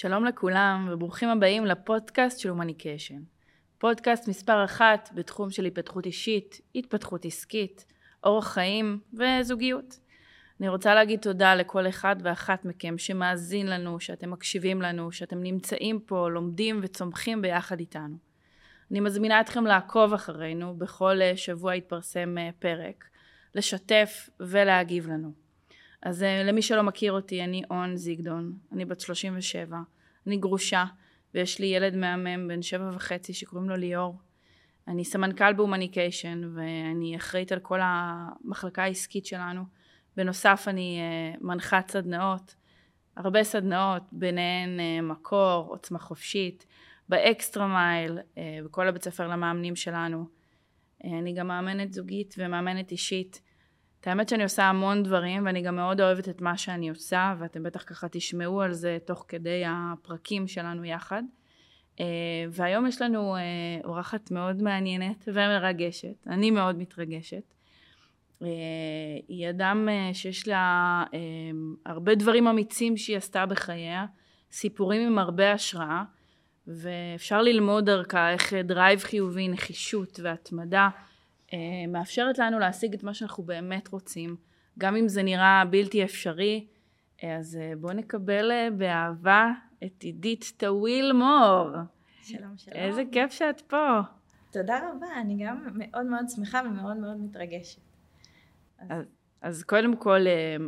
שלום לכולם וברוכים הבאים לפודקאסט של הומניקיישן. פודקאסט מספר אחת בתחום של התפתחות אישית, התפתחות עסקית, אורח חיים וזוגיות. אני רוצה להגיד תודה לכל אחד ואחת מכם שמאזין לנו, שאתם מקשיבים לנו, שאתם נמצאים פה, לומדים וצומחים ביחד איתנו. אני מזמינה אתכם לעקוב אחרינו, בכל שבוע יתפרסם אה, פרק, לשתף ולהגיב לנו. אז uh, למי שלא מכיר אותי, אני און זיגדון, אני בת 37, אני גרושה, ויש לי ילד מהמם בן שבע וחצי שקוראים לו ליאור. אני סמנכ"ל בהומניקיישן, ואני אחראית על כל המחלקה העסקית שלנו. בנוסף אני uh, מנחת סדנאות, הרבה סדנאות, ביניהן uh, מקור, עוצמה חופשית, ב extra mile, בכל הבית ספר למאמנים שלנו. אני גם מאמנת זוגית ומאמנת אישית. את האמת שאני עושה המון דברים ואני גם מאוד אוהבת את מה שאני עושה ואתם בטח ככה תשמעו על זה תוך כדי הפרקים שלנו יחד. אה, והיום יש לנו אה, אורחת מאוד מעניינת ומרגשת, אני מאוד מתרגשת. אה, היא אדם שיש לה הרבה דברים אמיצים שהיא עשתה בחייה, סיפורים עם הרבה השראה ואפשר ללמוד דרכה איך drive חיובי, נחישות והתמדה מאפשרת לנו להשיג את מה שאנחנו באמת רוצים, גם אם זה נראה בלתי אפשרי. אה, אז אה, בואו נקבל באהבה את עידית טוויל מור. שלום, שלום. איזה כיף שאת פה. תודה רבה, אני גם מאוד מאוד שמחה ומאוד מאוד מתרגשת. אז, אז קודם כל,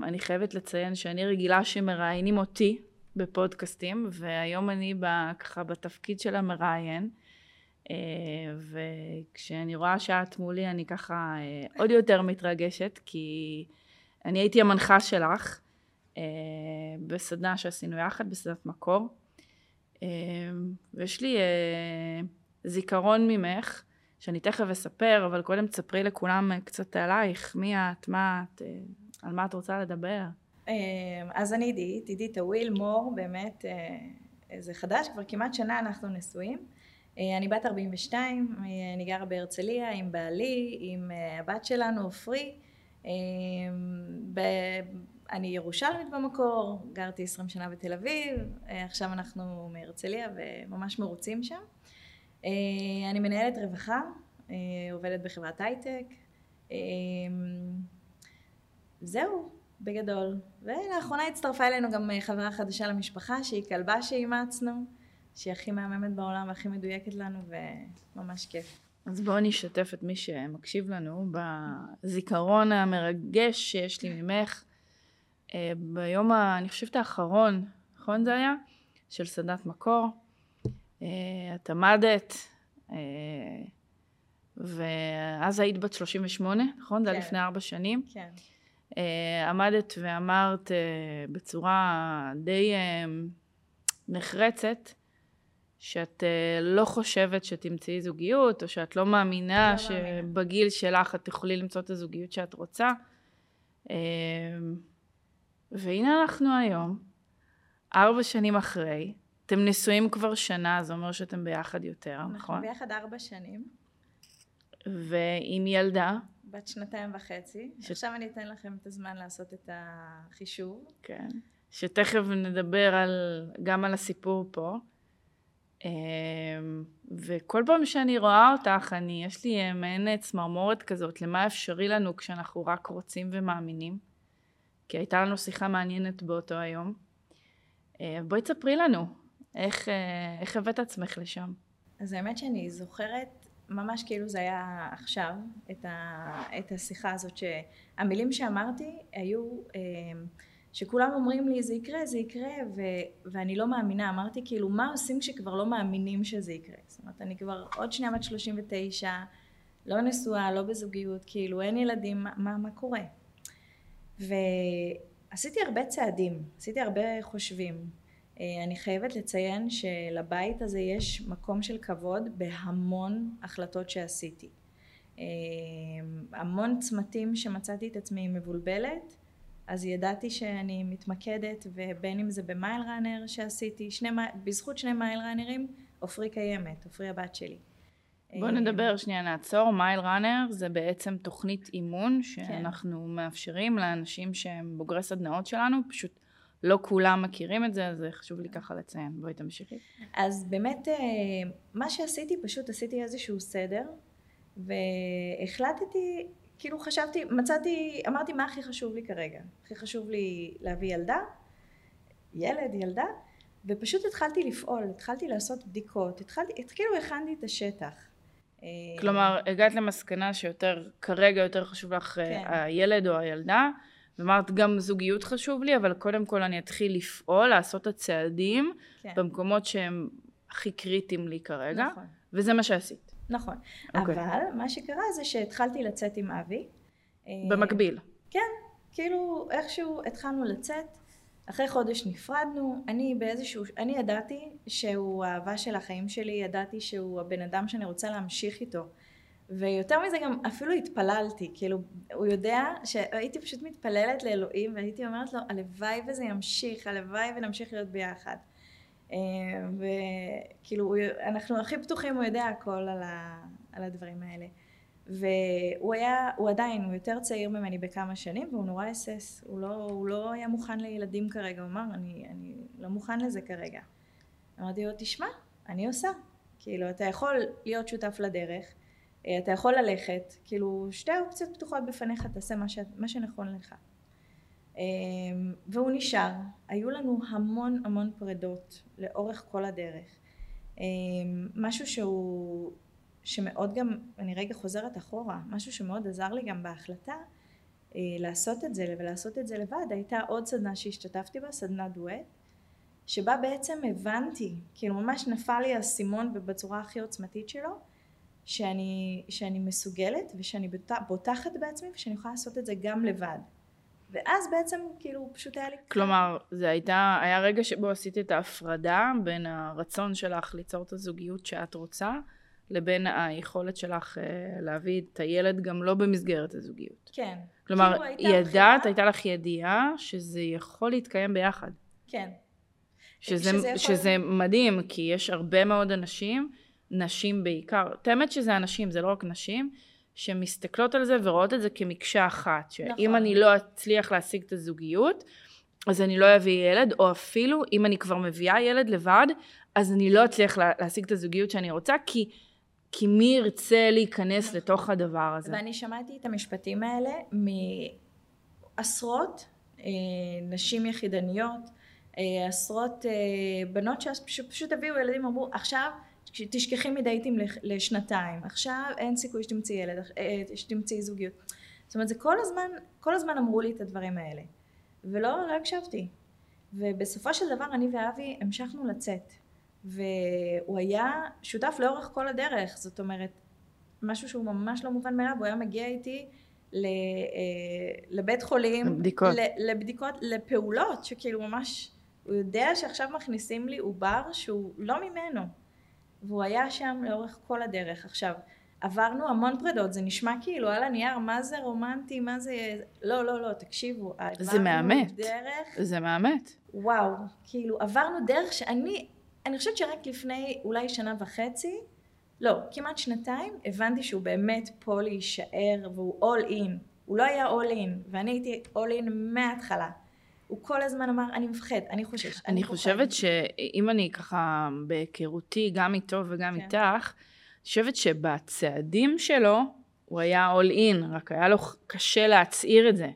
אני חייבת לציין שאני רגילה שמראיינים אותי בפודקאסטים, והיום אני ככה בתפקיד של המראיין. אה, וכשאני רואה שאת מולי אני ככה אה, עוד יותר מתרגשת כי אני הייתי המנחה שלך אה, בסדנה שעשינו יחד, בסדנת מקור ויש לי זיכרון ממך שאני תכף אספר אבל קודם תספרי לכולם קצת עלייך מי את, מה את, על מה את רוצה לדבר? אז אני עידית, עידית הוויל מור באמת זה חדש כבר כמעט שנה אנחנו נשואים אני בת 42, אה, אני גרה בהרצליה עם בעלי, עם אה, הבת שלנו עופרי. אני ירושלמית במקור, גרתי 20 שנה בתל אביב, עכשיו אנחנו מהרצליה וממש מרוצים שם. אני מנהלת רווחה, עובדת בחברת הייטק. זהו, בגדול. ולאחרונה הצטרפה אלינו גם חברה חדשה למשפחה שהיא כלבה שאימצנו. שהיא הכי מהממת בעולם והכי מדויקת לנו וממש כיף. אז בואו נשתף את מי שמקשיב לנו בזיכרון המרגש שיש לי ממך אה, ביום, ה, אני חושבת האחרון, נכון זה היה? של סדנת מקור. אה, את עמדת, אה, ואז היית בת 38, נכון? כן. זה היה כן. לפני ארבע שנים. כן. עמדת ואמרת בצורה די נחרצת, שאת uh, לא חושבת שתמצאי זוגיות, או שאת לא מאמינה לא שבגיל מאמינה. שלך את תוכלי למצוא את הזוגיות שאת רוצה. Uh, והנה אנחנו היום, ארבע שנים אחרי, אתם נשואים כבר שנה, זה אומר שאתם ביחד יותר, אנחנו נכון? אנחנו ביחד ארבע שנים. ועם ילדה? בת שנתיים וחצי. ש... עכשיו אני אתן לכם את הזמן לעשות את החישוב. כן. שתכף נדבר על, גם על הסיפור פה. אמ, וכל פעם שאני רואה אותך, אני, יש לי אה, מעין צמרמורת כזאת, למה אפשרי לנו כשאנחנו רק רוצים ומאמינים. כי הייתה לנו שיחה מעניינת באותו היום. אה, בואי תספרי לנו, איך, אה, איך הבאת עצמך לשם? אז האמת שאני זוכרת ממש כאילו זה היה עכשיו, את, ה, את השיחה הזאת, שהמילים שאמרתי היו... שכולם אומרים לי זה יקרה, זה יקרה, ו- ואני לא מאמינה. אמרתי כאילו, מה עושים כשכבר לא מאמינים שזה יקרה? זאת אומרת, אני כבר עוד שנייה בת 39, לא נשואה, לא בזוגיות, כאילו אין ילדים, מה, מה, מה קורה? ועשיתי הרבה צעדים, עשיתי הרבה חושבים. אה, אני חייבת לציין שלבית הזה יש מקום של כבוד בהמון החלטות שעשיתי. אה, המון צמתים שמצאתי את עצמי מבולבלת, אז ידעתי שאני מתמקדת ובין אם זה במייל ראנר שעשיתי, שני, בזכות שני מייל ראנרים עופרי קיימת, עופרי הבת שלי. בוא נדבר שנייה נעצור, מייל ראנר זה בעצם תוכנית אימון כן. שאנחנו כן. מאפשרים לאנשים שהם בוגרי סדנאות שלנו, פשוט לא כולם מכירים את זה, אז חשוב לי ככה לציין. בואי תמשיכי. אז באמת, אה, מה שעשיתי, פשוט עשיתי איזשהו סדר, והחלטתי, כאילו חשבתי, מצאתי, אמרתי מה הכי חשוב לי כרגע. הכי חשוב לי להביא ילדה, ילד, ילדה, ופשוט התחלתי לפעול, התחלתי לעשות בדיקות, התחלתי, כאילו הכנתי את השטח. אה, כלומר, הגעת למסקנה שיותר, כרגע יותר חשוב לך אה, כן. הילד או הילדה, ואמרת גם זוגיות חשוב לי, אבל קודם כל אני אתחיל לפעול, לעשות את הצעדים כן. במקומות שהם הכי קריטיים לי כרגע, נכון. וזה מה שעשית. נכון, okay. אוקיי. אבל מה שקרה זה שהתחלתי לצאת עם אבי. אה, במקביל. כן, כאילו איכשהו התחלנו לצאת, אחרי חודש נפרדנו, אני באיזשהו, אני ידעתי שהוא האהבה של החיים שלי, ידעתי שהוא הבן אדם שאני רוצה להמשיך איתו. ויותר מזה גם אפילו התפללתי, כאילו הוא יודע שהייתי פשוט מתפללת לאלוהים והייתי אומרת לו הלוואי וזה ימשיך, הלוואי ונמשיך להיות ביחד. אה, וכאילו אנחנו הכי פתוחים, הוא יודע הכל על, ה, על הדברים האלה. והוא היה, הוא עדיין, הוא יותר צעיר ממני בכמה שנים והוא נורא היסס, הוא לא, הוא לא היה מוכן לילדים כרגע, הוא אמר אני, אני לא מוכן לזה כרגע. אמרתי לו תשמע, אני עושה, כאילו אתה יכול להיות שותף לדרך אה, אתה יכול ללכת, כאילו שתי האופציות פתוחות בפניך, תעשה מה, ש... מה שנכון לך. אה, והוא נשאר, היו לנו המון המון פרדות לאורך כל הדרך. אה, משהו שהוא, שמאוד גם, אני רגע חוזרת אחורה, משהו שמאוד עזר לי גם בהחלטה לעשות את זה ולעשות את זה לבד, הייתה עוד סדנה שהשתתפתי בה, סדנה דואט, שבה בעצם הבנתי, כאילו ממש נפל לי האסימון ובצורה הכי עוצמתית שלו, שאני, שאני מסוגלת ושאני בוטחת בעצמי ושאני יכולה לעשות את זה גם לבד. ואז בעצם כאילו פשוט היה לי... כלומר, זה הייתה, היה רגע שבו עשית את ההפרדה בין הרצון שלך ליצור את הזוגיות שאת רוצה, לבין היכולת שלך אה, להביא את הילד גם לא במסגרת הזוגיות. כן. כלומר, כאילו ידעת, בחירה... הייתה לך ידיעה שזה יכול להתקיים ביחד. כן. שזה, שזה, יכול... שזה מדהים, כי יש הרבה מאוד אנשים נשים בעיקר, את האמת שזה אנשים, זה לא רק נשים, שמסתכלות על זה ורואות את זה כמקשה אחת, שאם נכון. אני לא אצליח להשיג את הזוגיות, אז אני לא אביא ילד, או אפילו אם אני כבר מביאה ילד לבד, אז אני לא אצליח לה, להשיג את הזוגיות שאני רוצה, כי, כי מי ירצה להיכנס נכון. לתוך הדבר הזה. ואני שמעתי את המשפטים האלה מעשרות אה, נשים יחידניות, אה, עשרות אה, בנות שפשוט הביאו ילדים, אמרו עכשיו תשכחי מדייטים לשנתיים, עכשיו אין סיכוי שתמצאי ילד, אה, שתמצאי זוגיות. זאת אומרת, זה כל הזמן, כל הזמן אמרו לי את הדברים האלה. ולא, לא הקשבתי. ובסופו של דבר אני ואבי המשכנו לצאת. והוא היה שותף לאורך כל הדרך, זאת אומרת, משהו שהוא ממש לא מובן מאליו, הוא היה מגיע איתי ל, אה, לבית חולים, לבדיקות. לבדיקות, לפעולות, שכאילו ממש, הוא יודע שעכשיו מכניסים לי עובר שהוא לא ממנו. והוא היה שם לאורך כל הדרך. עכשיו, עברנו המון פרדות, זה נשמע כאילו על הנייר, מה זה רומנטי, מה זה... לא, לא, לא, תקשיבו. זה מאמת. דרך... זה מאמת. וואו, כאילו עברנו דרך שאני, אני חושבת שרק לפני אולי שנה וחצי, לא, כמעט שנתיים, הבנתי שהוא באמת פה להישאר והוא all in. הוא לא היה all in, ואני הייתי all in מההתחלה. הוא כל הזמן אמר, אני מפחד, אני חושש. אני, אני חושבת שאם אני ככה בהיכרותי, גם איתו וגם כן. איתך, אני חושבת שבצעדים שלו, הוא היה all in, רק היה לו קשה להצעיר את זה.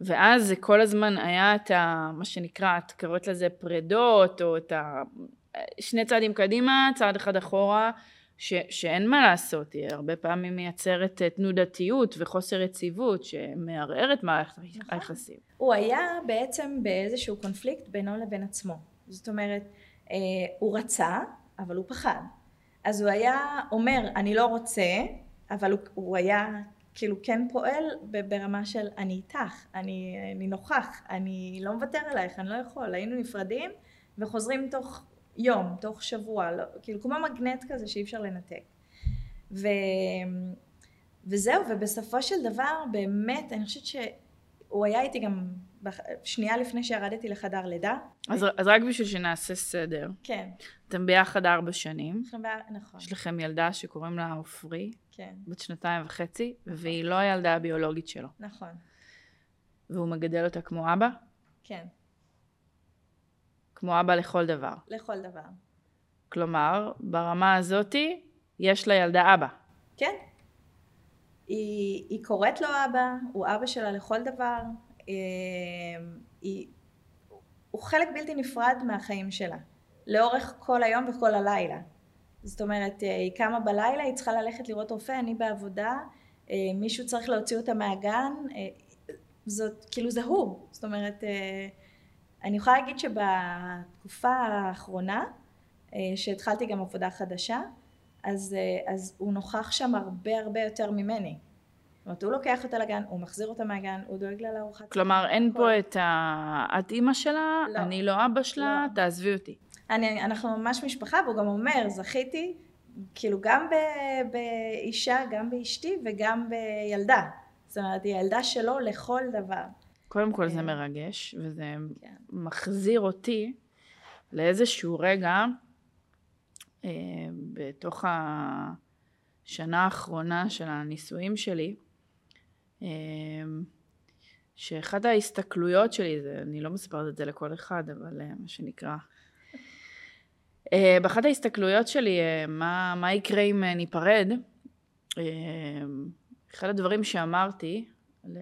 ואז זה כל הזמן היה את ה... מה שנקרא, את קוראת לזה פרדות, או את ה... שני צעדים קדימה, צעד אחד אחורה, ש, שאין מה לעשות, היא הרבה פעמים מייצרת תנודתיות וחוסר יציבות שמערער את מערכת נכון. היחסים. הוא היה בעצם באיזשהו קונפליקט בינו לבין עצמו. זאת אומרת, אה, הוא רצה, אבל הוא פחד. אז הוא היה אומר, אני לא רוצה, אבל הוא, הוא היה כאילו כן פועל ברמה של אני איתך, אני, אני נוכח, אני לא מוותר עלייך, אני לא יכול. היינו נפרדים וחוזרים תוך יום, תוך שבוע, לא, כאילו כמו מגנט כזה שאי אפשר לנתק. ו, וזהו, ובסופו של דבר באמת, אני חושבת שהוא היה איתי גם שנייה לפני שירדתי לחדר לידה. אז, אז רק בשביל שנעשה סדר. כן. אתם ביחד ארבע שנים. נכון. יש לכם ילדה שקוראים לה עופרי. כן. בת שנתיים וחצי. והיא לא הילדה הביולוגית שלו. נכון. והוא מגדל אותה כמו אבא? כן. כמו אבא לכל דבר. לכל דבר. כלומר, ברמה הזאתי, יש לילדה אבא. כן. היא, היא קוראת לו אבא, הוא אבא שלה לכל דבר. אה, היא, הוא חלק בלתי נפרד מהחיים שלה. לאורך כל היום וכל הלילה. זאת אומרת, אה, היא קמה בלילה, היא צריכה ללכת לראות רופא, אני בעבודה, אה, מישהו צריך להוציא אותה מהגן, זאת, כאילו זה הוא. זאת אומרת, אני יכולה להגיד שבתקופה האחרונה, שהתחלתי גם עבודה חדשה, אז, אה, אז הוא נוכח שם הרבה הרבה יותר ממני. זאת אומרת, הוא לוקח אותה לגן, הוא מחזיר אותה מהגן, הוא דואג לה לארוחת... כלומר, אין פה את ה... את אימא שלה, לא. אני לא אבא שלה, לא. תעזבי אותי. אני, אנחנו ממש משפחה, והוא גם אומר, זכיתי, כאילו גם ב, באישה, גם באשתי וגם בילדה. זאת אומרת, היא ילדה שלו לכל דבר. קודם כל זה כן. מרגש, וזה כן. מחזיר אותי לאיזשהו רגע אה, בתוך השנה האחרונה של הנישואים שלי, אה, שאחת ההסתכלויות שלי, זה, אני לא מספרת את זה לכל אחד, אבל אה, מה שנקרא, אה, באחת ההסתכלויות שלי, אה, מה, מה יקרה אם אה, ניפרד, אה, אחד הדברים שאמרתי ל...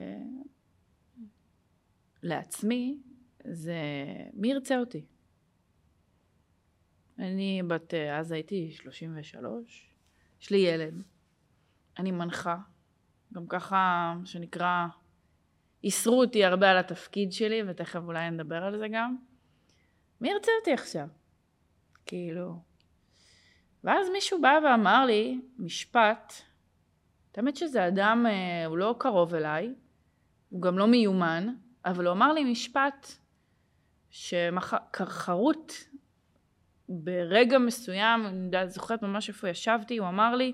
לעצמי, זה מי ירצה אותי? אני בת, אה, אז הייתי 33, יש לי ילד, אני מנחה, גם ככה, מה שנקרא, איסרו אותי הרבה על התפקיד שלי, ותכף אולי נדבר על זה גם. מי ירצה אותי עכשיו? כאילו... ואז מישהו בא ואמר לי משפט, האמת שזה אדם, אה, הוא לא קרוב אליי, הוא גם לא מיומן, אבל הוא אמר לי משפט שחרוט ברגע מסוים, אני יודעת, זוכרת ממש איפה ישבתי, הוא אמר לי,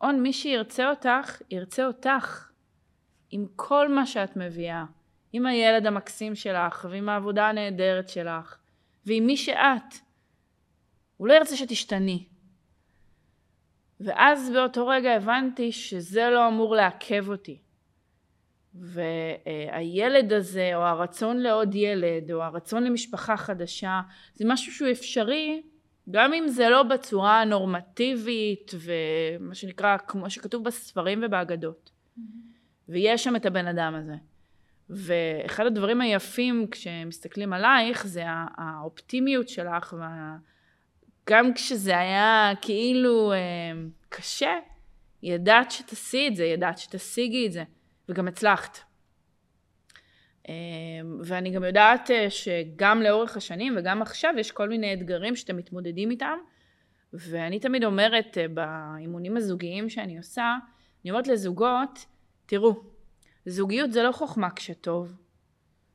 און, מי שירצה אותך, ירצה אותך, עם כל מה שאת מביאה, עם הילד המקסים שלך, ועם העבודה הנהדרת שלך, ועם מי שאת. הוא לא ירצה שתשתני. ואז באותו רגע הבנתי שזה לא אמור לעכב אותי. והילד הזה, או הרצון לעוד ילד, או הרצון למשפחה חדשה, זה משהו שהוא אפשרי, גם אם זה לא בצורה הנורמטיבית, ומה שנקרא, כמו שכתוב בספרים ובאגדות. ויש שם את הבן אדם הזה. ואחד הדברים היפים כשמסתכלים עלייך, זה האופטימיות שלך, וה... גם כשזה היה כאילו אה, קשה, ידעת שתעשי את זה, ידעת שתשיגי את זה. וגם הצלחת. אמ, ואני גם יודעת אה, שגם לאורך השנים וגם עכשיו יש כל מיני אתגרים שאתם מתמודדים איתם, ואני תמיד אומרת אה, באימונים הזוגיים שאני עושה, אני אומרת לזוגות, תראו, זוגיות זה לא חוכמה כשטוב.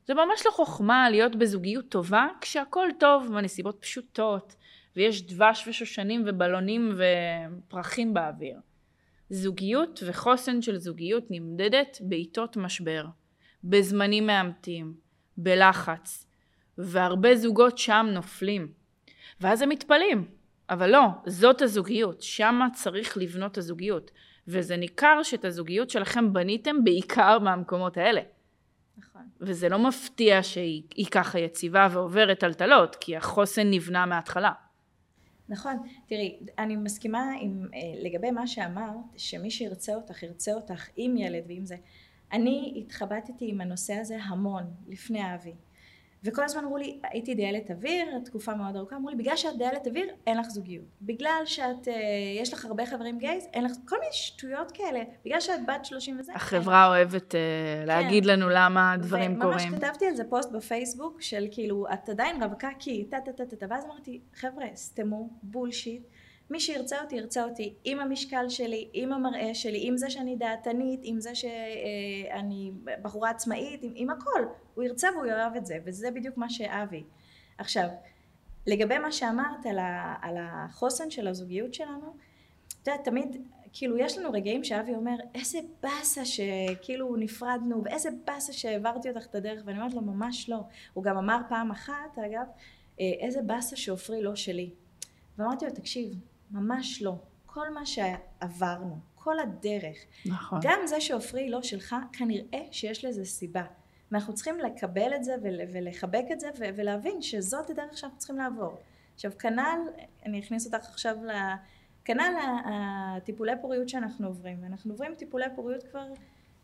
זה ממש לא חוכמה להיות בזוגיות טובה כשהכול טוב והנסיבות פשוטות ויש דבש ושושנים ובלונים ופרחים באוויר. זוגיות וחוסן של זוגיות נמדדת בעיתות משבר, בזמנים מאמתים, בלחץ, והרבה זוגות שם נופלים. ואז הם מתפלאים. אבל לא, זאת הזוגיות, שמה צריך לבנות את הזוגיות. וזה ניכר שאת הזוגיות שלכם בניתם בעיקר מהמקומות האלה. נכון. וזה לא מפתיע שהיא ככה יציבה ועוברת טלטלות, כי החוסן נבנה מההתחלה. נכון, תראי, אני מסכימה עם, אה, לגבי מה שאמרת, שמי שירצה אותך, ירצה אותך עם ילד ועם זה. אני התחבטתי עם הנושא הזה המון לפני אבי. וכל הזמן אמרו לי, הייתי דיילת אוויר, תקופה מאוד ארוכה, אמרו לי, בגלל שאת דיילת אוויר, אין לך זוגיות. בגלל שאת, אה, יש לך הרבה חברים gays, אין לך, כל מיני שטויות כאלה. בגלל שאת בת 30 וזה. החברה אין. אוהבת אה, להגיד כן. לנו למה הדברים וממש קורים. ממש כתבתי על זה פוסט בפייסבוק, של כאילו, את עדיין רווקה כי טה טה טה טה, ואז אמרתי, חבר'ה, סתמו, bullshit. מי שירצה אותי, ירצה אותי עם המשקל שלי, עם המראה שלי, עם זה שאני דעתנית, עם זה שאני בחורה עצמאית, עם, עם הכל. הוא ירצה והוא יאהב את זה, וזה בדיוק מה שאבי. עכשיו, לגבי מה שאמרת על, ה, על החוסן של הזוגיות שלנו, את יודעת, תמיד, כאילו, יש לנו רגעים שאבי אומר, איזה באסה שכאילו נפרדנו, ואיזה באסה שהעברתי אותך את הדרך, ואני אומרת לו, ממש לא. הוא גם אמר פעם אחת, אגב, איזה באסה שעופרי לא שלי. ואמרתי לו, תקשיב, ממש לא. כל מה שעברנו, כל הדרך, נכון. גם זה שעופרי לא שלך, כנראה שיש לזה סיבה. ואנחנו צריכים לקבל את זה ולחבק את זה ולהבין שזאת הדרך שאנחנו צריכים לעבור. עכשיו כנ"ל, אני אכניס אותך עכשיו ל... כנ"ל הטיפולי פוריות שאנחנו עוברים, ואנחנו עוברים טיפולי פוריות כבר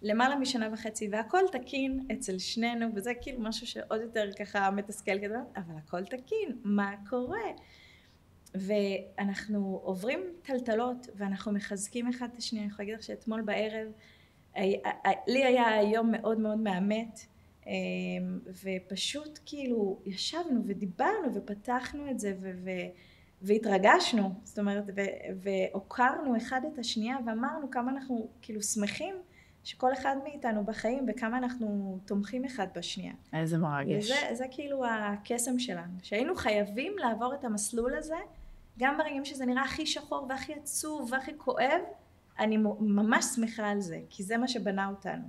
למעלה משנה וחצי, והכל תקין אצל שנינו, וזה כאילו משהו שעוד יותר ככה מתסכל כזה, אבל הכל תקין, מה קורה? ואנחנו עוברים טלטלות, ואנחנו מחזקים אחד את השנייה, אני יכולה להגיד לך שאתמול בערב, לי היה יום מאוד מאוד מאמת, אמ, ופשוט כאילו ישבנו ודיברנו ופתחנו את זה ו- ו- והתרגשנו, זאת אומרת, והוקרנו אחד את השנייה ואמרנו כמה אנחנו כאילו שמחים שכל אחד מאיתנו בחיים וכמה אנחנו תומכים אחד בשנייה. איזה מרגש. וזה זה כאילו הקסם שלנו, שהיינו חייבים לעבור את המסלול הזה, גם ברגעים שזה נראה הכי שחור והכי עצוב והכי כואב, אני ממש שמחה על זה, כי זה מה שבנה אותנו.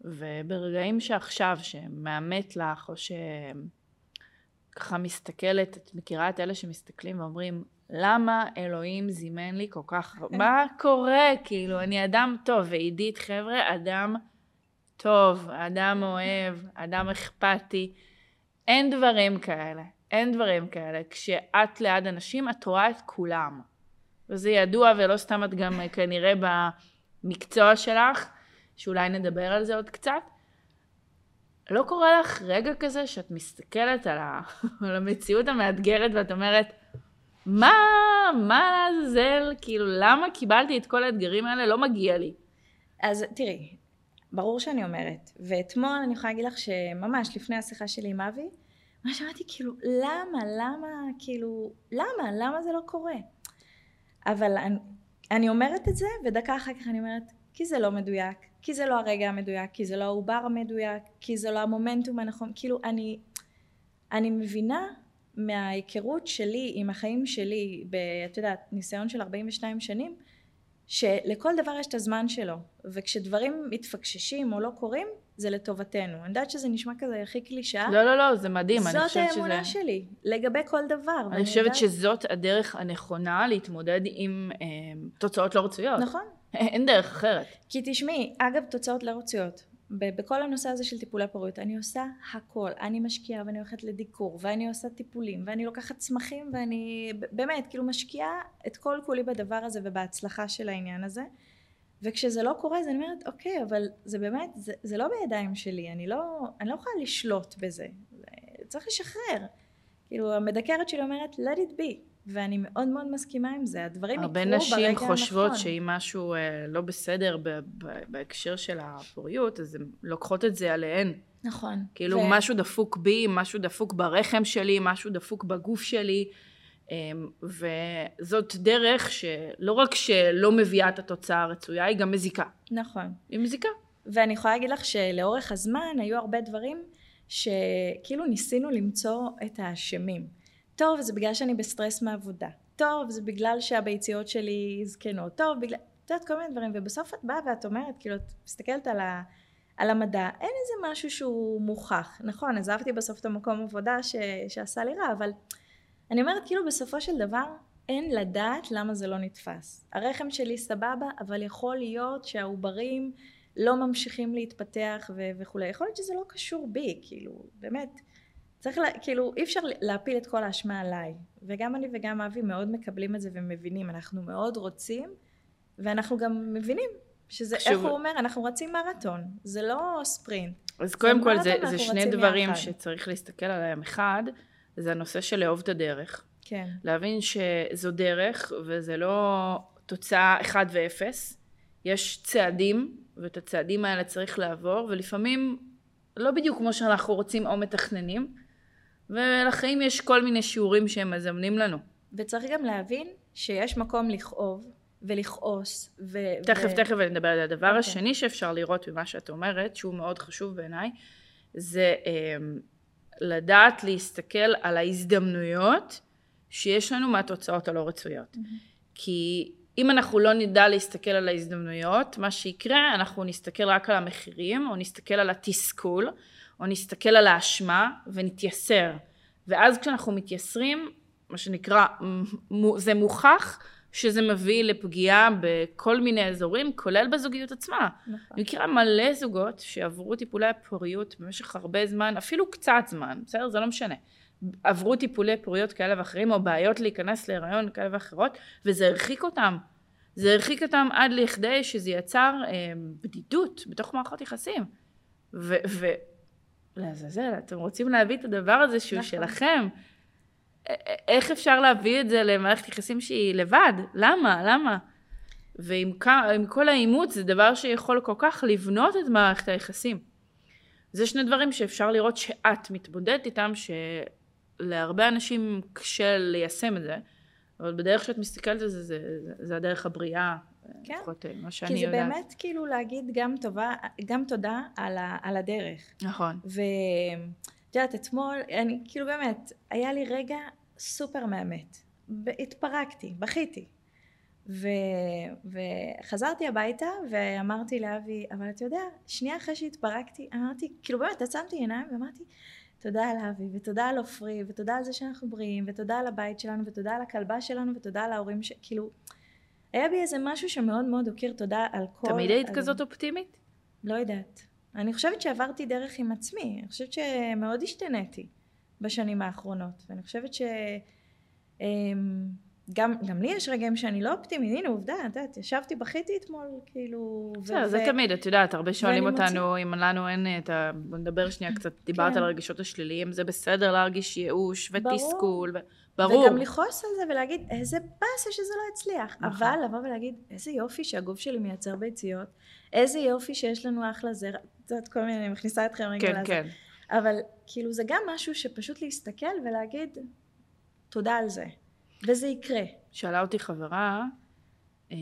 וברגעים שעכשיו, שמאמת לך, או שככה מסתכלת, את מכירה את אלה שמסתכלים ואומרים, למה אלוהים זימן לי כל כך, מה קורה? כאילו, אני אדם טוב, ועידית, חבר'ה, אדם טוב, אדם אוהב, אדם אכפתי. אין דברים כאלה, אין דברים כאלה. כשאת ליד אנשים, את רואה את כולם. וזה ידוע, ולא סתם את גם כנראה במקצוע שלך, שאולי נדבר על זה עוד קצת. לא קורה לך רגע כזה שאת מסתכלת על, ה... על המציאות המאתגרת ואת אומרת, מה, מה לעזאזל, כאילו, למה קיבלתי את כל האתגרים האלה? לא מגיע לי. אז תראי, ברור שאני אומרת, ואתמול אני יכולה להגיד לך שממש לפני השיחה שלי עם אבי, מה שאמרתי, כאילו, למה, למה, כאילו, למה, למה זה לא קורה? אבל אני, אני אומרת את זה, ודקה אחר כך אני אומרת, כי זה לא מדויק, כי זה לא הרגע המדויק, כי זה לא העובר המדויק, כי זה לא המומנטום הנכון, כאילו, אני, אני מבינה מההיכרות שלי עם החיים שלי, את יודעת, ניסיון של 42 שנים, שלכל דבר יש את הזמן שלו, וכשדברים מתפקששים או לא קורים, זה לטובתנו. אני יודעת שזה נשמע כזה הכי קלישאה. לא, לא, לא, זה מדהים. זאת האמונה שזה... שלי, לגבי כל דבר. אני חושבת יודעת... שזאת הדרך הנכונה להתמודד עם אה, תוצאות לא רצויות. נכון. אין דרך אחרת. כי תשמעי, אגב, תוצאות לא רצויות. בכל הנושא הזה של טיפולי פוריות אני עושה הכל אני משקיעה ואני הולכת לדיקור ואני עושה טיפולים ואני לוקחת צמחים ואני באמת כאילו משקיעה את כל כולי בדבר הזה ובהצלחה של העניין הזה וכשזה לא קורה אז אני אומרת אוקיי אבל זה באמת זה, זה לא בידיים שלי אני לא אני לא יכולה לשלוט בזה צריך לשחרר כאילו המדקרת שלי אומרת let it be ואני מאוד מאוד מסכימה עם זה, הדברים יקרו ברגע הנכון. הרבה נשים חושבות שאם משהו אה, לא בסדר ב- ב- בהקשר של הפוריות, אז הן לוקחות את זה עליהן. נכון. כאילו ו... משהו דפוק בי, משהו דפוק ברחם שלי, משהו דפוק בגוף שלי. אמ, וזאת דרך שלא רק שלא מביאה את התוצאה הרצויה, היא גם מזיקה. נכון. היא מזיקה. ואני יכולה להגיד לך שלאורך הזמן היו הרבה דברים שכאילו ניסינו למצוא את האשמים. טוב זה בגלל שאני בסטרס מעבודה, טוב זה בגלל שהביציות שלי זקנות, טוב בגלל, את יודעת כל מיני דברים ובסוף את באה ואת אומרת כאילו את מסתכלת על, ה, על המדע אין איזה משהו שהוא מוכח נכון עזבתי בסוף את המקום עבודה ש, שעשה לי רע אבל אני אומרת כאילו בסופו של דבר אין לדעת למה זה לא נתפס הרחם שלי סבבה אבל יכול להיות שהעוברים לא ממשיכים להתפתח ו- וכולי יכול להיות שזה לא קשור בי כאילו באמת צריך, לה, כאילו, אי אפשר להפיל את כל האשמה עליי. וגם אני וגם אבי מאוד מקבלים את זה ומבינים. אנחנו מאוד רוצים, ואנחנו גם מבינים שזה, חשוב. איך הוא אומר, אנחנו רצים מרתון, זה לא ספרינט. אז קודם כל, זה, זה שני דברים יחד. שצריך להסתכל עליהם. אחד, זה הנושא של לאהוב את הדרך. כן. להבין שזו דרך, וזה לא תוצאה אחד ואפס. יש צעדים, ואת הצעדים האלה צריך לעבור, ולפעמים לא בדיוק כמו שאנחנו רוצים או מתכננים, ולחיים יש כל מיני שיעורים שהם מזמנים לנו. וצריך גם להבין שיש מקום לכאוב ולכעוס. ו- תכף, ו- תכף אני אדבר על זה. הדבר okay. אוקיי. השני שאפשר לראות ממה שאת אומרת, שהוא מאוד חשוב בעיניי, זה אה, לדעת להסתכל על ההזדמנויות שיש לנו מהתוצאות הלא רצויות. Mm-hmm. כי אם אנחנו לא נדע להסתכל על ההזדמנויות, מה שיקרה, אנחנו נסתכל רק על המחירים, או נסתכל על התסכול, או נסתכל על האשמה ונתייסר. ואז כשאנחנו מתייסרים, מה שנקרא, זה מוכח שזה מביא לפגיעה בכל מיני אזורים, כולל בזוגיות עצמה. נכון. אני מכירה מלא זוגות שעברו טיפולי פוריות במשך הרבה זמן, אפילו קצת זמן, בסדר? זה לא משנה. עברו טיפולי פוריות כאלה ואחרים, או בעיות להיכנס להיריון כאלה ואחרות, וזה הרחיק אותם. זה הרחיק אותם עד לכדי שזה יצר אה, בדידות בתוך מערכות יחסים. ו... ו- לעזאזל, אתם רוצים להביא את הדבר הזה שהוא נכון. שלכם. איך אפשר להביא את זה למערכת יחסים שהיא לבד? למה? למה? ועם כל האימוץ זה דבר שיכול כל כך לבנות את מערכת היחסים. זה שני דברים שאפשר לראות שאת מתמודדת איתם, שלהרבה אנשים קשה ליישם את זה, אבל בדרך שאת מסתכלת על זה, זה, זה, זה הדרך הבריאה, כן. לפחות אה, מה שאני כי זה יודעת. באמת כאילו להגיד גם, טובה, גם תודה על, ה, על הדרך. נכון. ואת יודעת, אתמול, אני כאילו באמת, היה לי רגע סופר מאמת. ב- התפרקתי, בכיתי. ו, וחזרתי הביתה ואמרתי לאבי, אבל אתה יודע, שנייה אחרי שהתפרקתי, אמרתי, כאילו באמת, עצמתי עיניים ואמרתי, תודה על אבי, ותודה על עופרי, ותודה על זה שאנחנו בריאים, ותודה על הבית שלנו, ותודה על הכלבה שלנו, ותודה על ההורים ש... כאילו, היה בי איזה משהו שמאוד מאוד הוקיר תודה על כל... תמיד היית על- כזאת אופטימית? לא יודעת. אני חושבת שעברתי דרך עם עצמי, אני חושבת שמאוד השתניתי בשנים האחרונות, ואני חושבת ש... אמ, גם, גם לי יש רגעים שאני לא אופטימית, הנה עובדה, את יודעת, ישבתי, בכיתי אתמול, כאילו... ו- בסדר, זה ו- תמיד, את יודעת, הרבה שואלים אותנו אם לנו אין את ה... בוא נדבר שנייה קצת, דיברת כן. על הרגשות השליליים, זה בסדר להרגיש ייאוש ברור. ותסכול, ו- ברור. וגם לכעוס על זה ולהגיד, איזה באסה שזה לא הצליח. נכון. אבל לבוא ולהגיד, איזה יופי שהגוף שלי מייצר ביציות, איזה יופי שיש לנו אחלה זרע, את יודעת, כל מיני, אני מכניסה אתכם רגע כן, לזה. כן. אבל כאילו זה גם משהו שפשוט להסתכל ולהגיד, תודה על זה. וזה יקרה. שאלה אותי חברה, אה,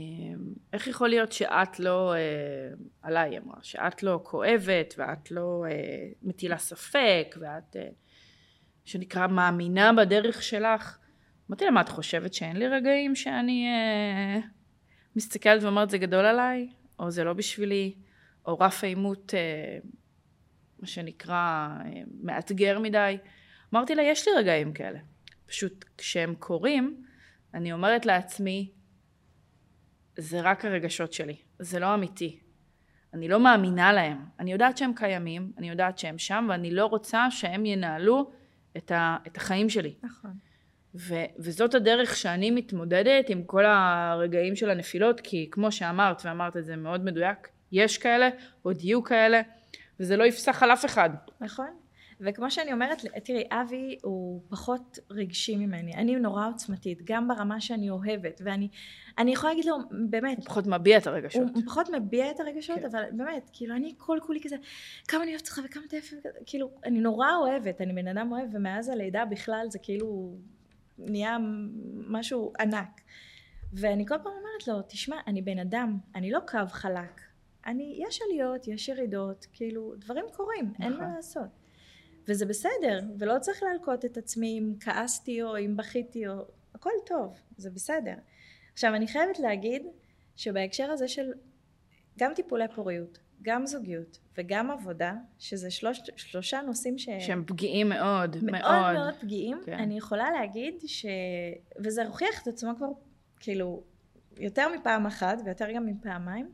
איך יכול להיות שאת לא, אה, עליי היא אמרה, שאת לא כואבת ואת לא אה, מטילה ספק ואת, אה, שנקרא, מאמינה בדרך שלך? אמרתי לה, מה את חושבת שאין לי רגעים שאני אה, מסתכלת ואומרת זה גדול עליי? או זה לא בשבילי? או רף העימות, אה, מה שנקרא, אה, מאתגר מדי? אמרתי לה, יש לי רגעים כאלה. פשוט כשהם קורים, אני אומרת לעצמי, זה רק הרגשות שלי, זה לא אמיתי. אני לא מאמינה להם. אני יודעת שהם קיימים, אני יודעת שהם שם, ואני לא רוצה שהם ינהלו את, ה, את החיים שלי. נכון. ו, וזאת הדרך שאני מתמודדת עם כל הרגעים של הנפילות, כי כמו שאמרת, ואמרת את זה מאוד מדויק, יש כאלה, עוד יהיו כאלה, וזה לא יפסח על אף אחד. נכון. וכמו שאני אומרת, תראי, אבי הוא פחות רגשי ממני. אני נורא עוצמתית, גם ברמה שאני אוהבת, ואני אני יכולה להגיד לו, באמת, הוא פחות מביע את הרגשות. הוא, פחות מביע את הרגשות, כן. אבל באמת, כאילו, אני כל כולי כזה, כמה אני אוהבת אותך וכמה אתה יפה, כאילו, אני נורא אוהבת, אני בן אדם אוהב, ומאז הלידה בכלל זה כאילו נהיה משהו ענק. ואני כל פעם אומרת לו, תשמע, אני בן אדם, אני לא קו חלק. אני, יש עליות, יש ירידות, כאילו, דברים קורים, אין נכון. מה לעשות. וזה בסדר, ולא צריך להלקות את עצמי אם כעסתי או אם בכיתי או... הכל טוב, זה בסדר. עכשיו, אני חייבת להגיד שבהקשר הזה של גם טיפולי פוריות, גם זוגיות וגם עבודה, שזה שלוש, שלושה נושאים ש... שהם פגיעים מאוד, מאוד מאוד. מאוד פגיעים, כן. אני יכולה להגיד ש... וזה הוכיח את עצמו כבר, כאילו, יותר מפעם אחת ויותר גם מפעמיים,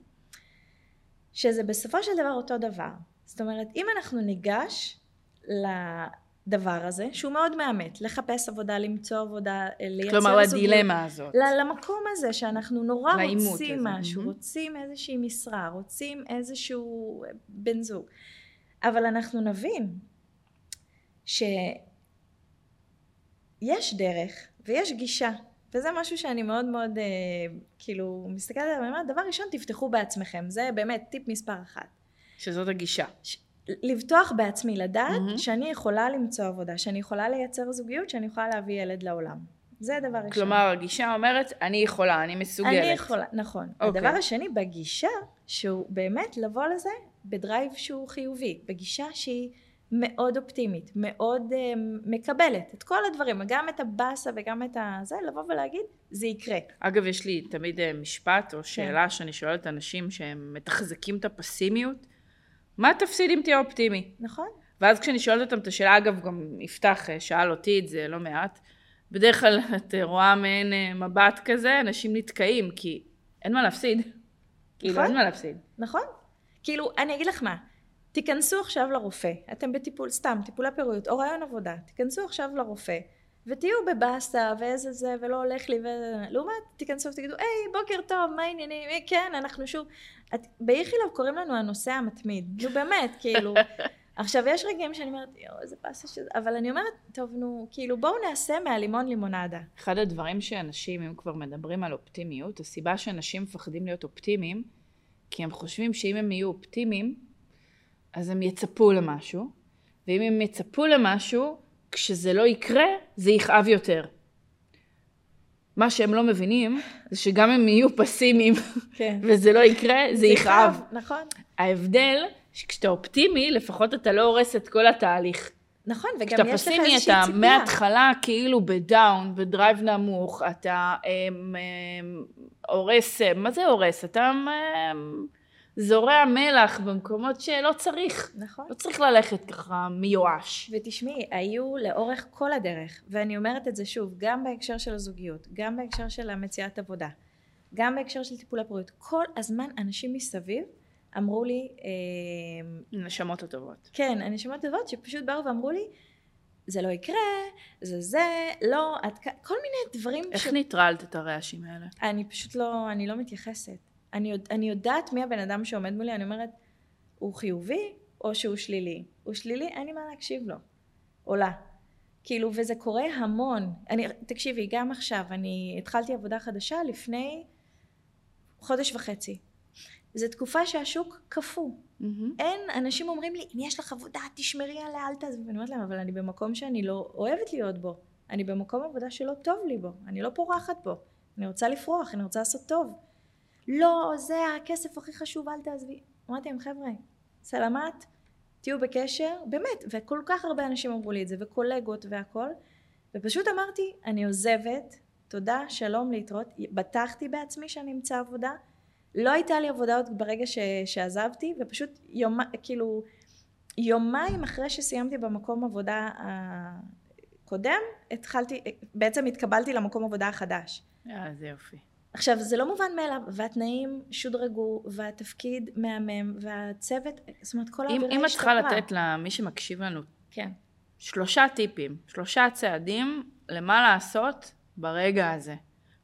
שזה בסופו של דבר אותו דבר. זאת אומרת, אם אנחנו ניגש לדבר הזה, שהוא מאוד מאמת, לחפש עבודה, למצוא עבודה, לייצר כלומר, זוגיות, לדילמה הזאת. למקום הזה שאנחנו נורא רוצים הזה, משהו, מהמם. רוצים איזושהי משרה, רוצים איזשהו בן זוג, אבל אנחנו נבין שיש דרך ויש גישה, וזה משהו שאני מאוד מאוד אה, כאילו מסתכלת עליו, ואני אומרת, דבר ראשון תפתחו בעצמכם, זה באמת טיפ מספר אחת. שזאת הגישה. ש- לבטוח בעצמי, לדעת מהמם. שאני יכולה למצוא עבודה, שאני יכולה לייצר זוגיות, שאני יכולה להביא ילד לעולם. זה דבר ראשון. כלומר, הגישה אומרת, אני יכולה, אני מסוגלת. אני יכולה, נכון. אוקיי. הדבר השני, בגישה, שהוא באמת לבוא לזה בדרייב שהוא חיובי, בגישה שהיא מאוד אופטימית, מאוד uh, מקבלת את כל הדברים, גם את הבאסה וגם את הזה, לבוא ולהגיד, זה יקרה. אגב, יש לי תמיד אה, משפט כן. או שאלה שאני שואלת אנשים שהם מתחזקים את הפסימיות, מה תפסיד אם תהיה אופטימי? נכון? ואז כשאני שואלת אותם את השאלה, אגב, גם יפתח אה, שאל אותי את זה לא מעט, בדרך כלל את רואה מעין אה, מבט כזה, אנשים נתקעים, כי אין מה להפסיד. כאילו, נכון. אין מה להפסיד. נכון? כאילו, אני אגיד לך מה, תיכנסו עכשיו לרופא, אתם בטיפול, סתם, טיפולי פוריות, או רעיון עבודה, תיכנסו עכשיו לרופא, ותהיו בבאסה, ואיזה זה, ולא הולך לי, ו... לעומת, תיכנסו ותגידו, היי, בוקר טוב, מה העניינים? "אה, כן, אנחנו שוב... את... באיכילוב קוראים לנו הנוסע המתמיד, נו באמת, כאילו... עכשיו, יש רגעים שאני אומרת, יואו, איזה באסה שזה... אבל אני אומרת, טוב, נו, כאילו, בואו נעשה מהלימון לימונדה. אחד הדברים שאנשים, אם כבר מדברים על אופטימיות, הסיבה שאנשים מפחדים להיות אופטימיים, כי הם חושבים שאם הם יהיו אופטימיים, אז הם יצפו למשהו, ואם הם יצפו למשהו, כשזה לא יקרה, זה יכאב יותר. מה שהם לא מבינים, זה שגם אם יהיו פסימיים כן. וזה לא יקרה, זה יכאב. נכון. ההבדל, שכשאתה אופטימי, לפחות אתה לא הורס את כל התהליך. נכון, וגם כשאתה יש לך פסימי, איזושהי אתה ציפייה. מההתחלה כאילו ב down, ב drive נמוך, אתה אמ, אמ, הורס, מה זה הורס? אתה אמ, זורע מלח במקומות שלא צריך. נכון. לא צריך ללכת ככה מיואש. ותשמעי, היו לאורך כל הדרך, ואני אומרת את זה שוב, גם בהקשר של הזוגיות, גם בהקשר של המציאת עבודה, גם בהקשר של טיפול הפוריות, כל הזמן אנשים מסביב אמרו לי, אה, נשמות הטובות. כן, אנשים טובות שפשוט באו ואמרו לי, זה לא יקרה, זה זה, לא, את, כל מיני דברים איך ניטרלת את הרעשים האלה? אני פשוט לא, אני לא מתייחסת. אני, יודע- אני יודעת מי הבן אדם שעומד מולי, אני אומרת, הוא חיובי או שהוא שלילי? הוא שלילי, אין לי מה להקשיב לו. עולה. כאילו, וזה קורה המון. אני, תקשיבי, גם עכשיו, אני התחלתי עבודה חדשה לפני חודש וחצי. זו תקופה שהשוק קפוא. מהמם. אין, אנשים אומרים לי, אם יש לך עבודה, תשמרי עליה, אל תעזבי. ואני אומרת להם, אבל אני במקום שאני לא אוהבת להיות בו. אני במקום עבודה שלא טוב לי בו. אני לא פורחת בו. אני רוצה לפרוח, אני רוצה לעשות טוב. לא, זה הכסף הכי חשוב, אל תעזבי. אמרתי להם, חבר'ה, סלמת, תהיו בקשר, באמת, וכל כך הרבה אנשים אמרו לי את זה, וקולגות והכל, ופשוט אמרתי, אני עוזבת, תודה, שלום, להתראות. בטחתי בעצמי שאני אמצא עבודה. לא הייתה לי עבודה עוד ברגע ש, שעזבתי, ופשוט יומ, כאילו, יומיים אחרי שסיימתי במקום עבודה הקודם, התחלתי, בעצם התקבלתי למקום עבודה החדש. אה, איזה יופי. עכשיו זה לא מובן מאליו, והתנאים שודרגו, והתפקיד מהמם, והצוות, זאת אומרת כל האווירה אם את צריכה השתפרה. לתת למי שמקשיב לנו כן, שלושה טיפים, שלושה צעדים למה לעשות ברגע הזה.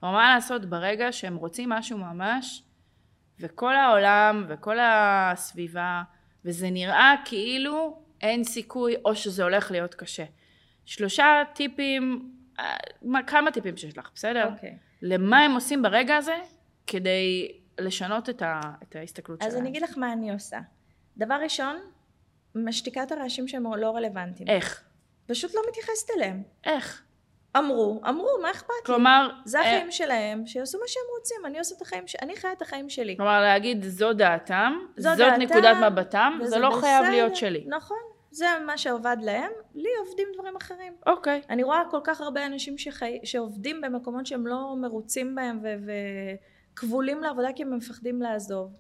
או מה לעשות ברגע שהם רוצים משהו ממש, וכל העולם וכל הסביבה, וזה נראה כאילו אין סיכוי או שזה הולך להיות קשה. שלושה טיפים, כמה טיפים שיש לך, בסדר? אוקיי. למה הם עושים ברגע הזה כדי לשנות את, ה, את ההסתכלות אז שלהם. אני אגיד לך מה אני עושה. דבר ראשון, משתיקה את הרעשים שהם לא רלוונטיים. איך? פשוט לא מתייחסת אליהם. איך? אמרו, אמרו, מה אכפת לי? כלומר, זה אה, החיים שלהם, שיעשו מה שהם רוצים, אני עושה את החיים ש... אני חיה את החיים שלי. כלומר להגיד זו דעתם, זו זאת דעתם, נקודת מבטם, זה לא חייב בסדר. להיות שלי. נכון, זה מה שעובד להם, לי עובדים דברים אחרים. אוקיי. אני רואה כל כך הרבה אנשים שחי... שעובדים במקומות שהם לא מרוצים בהם ו... וכבולים לעבודה כי הם מפחדים לעזוב.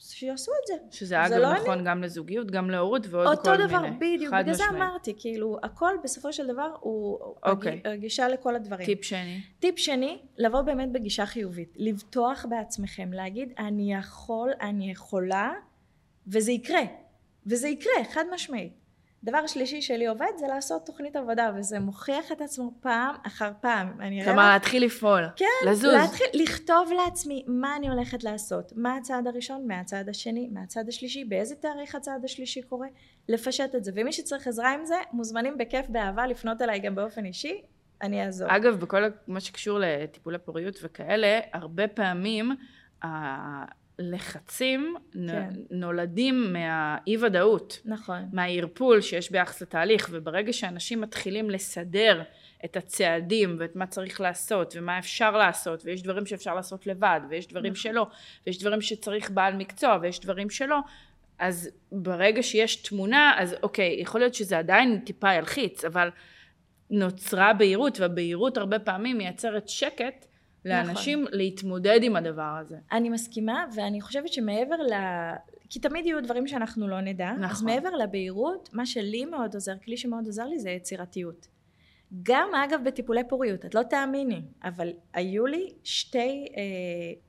שיעשו את זה. שזה זה אגב לא נכון גם לזוגיות, גם להורות ועוד כל אותו מיני. דבר, בדיוק, בגלל זה. אמרתי, כאילו, הכל בסופו של דבר הוא אוקיי. הג- הגישה לכל הדברים. טיפ שני. טיפ שני, לבוא באמת בגישה חיובית, לבטוח בעצמכם, להגיד אני יכול, אני יכולה, וזה יקרה, וזה יקרה, חד משמעית. דבר שלישי שלי עובד זה לעשות תוכנית עבודה, וזה מוכיח את עצמו פעם אחר פעם. כלומר לך- להתחיל לפעול. כן, לזוז. להתחיל, לכתוב לעצמי מה אני הולכת לעשות, מה הצעד הראשון, מה הצעד השני, מה הצעד השלישי, באיזה תאריך הצעד השלישי קורה, לפשט את זה. ומי שצריך עזרה עם זה, מוזמנים בכיף, באהבה, לפנות אליי גם באופן אישי, אני אעזור. אגב, בכל מה שקשור לטיפולי פוריות וכאלה, הרבה פעמים הלחצים נ- כן. נולדים מהאי ודאות. נכון. מהערפול שיש ביחס לתהליך, וברגע שאנשים מתחילים לסדר את הצעדים ואת מה צריך לעשות ומה אפשר לעשות, ויש דברים שאפשר לעשות לבד, ויש דברים נכון. שלא, ויש דברים שצריך בעל מקצוע, ויש דברים שלא, אז ברגע שיש תמונה, אז אוקיי, יכול להיות שזה עדיין טיפה ילחיץ, אבל נוצרה בהירות, והבהירות הרבה פעמים מייצרת שקט לאנשים נכון. להתמודד עם הדבר הזה. אני מסכימה, ואני חושבת שמעבר ל... כי תמיד יהיו דברים שאנחנו לא נדע, נכון. אז מעבר לבהירות, מה שלי מאוד עוזר, כלי שמאוד עוזר לי זה יצירתיות. גם אגב בטיפולי פוריות, את לא תאמיני, אבל היו לי שתי, אה,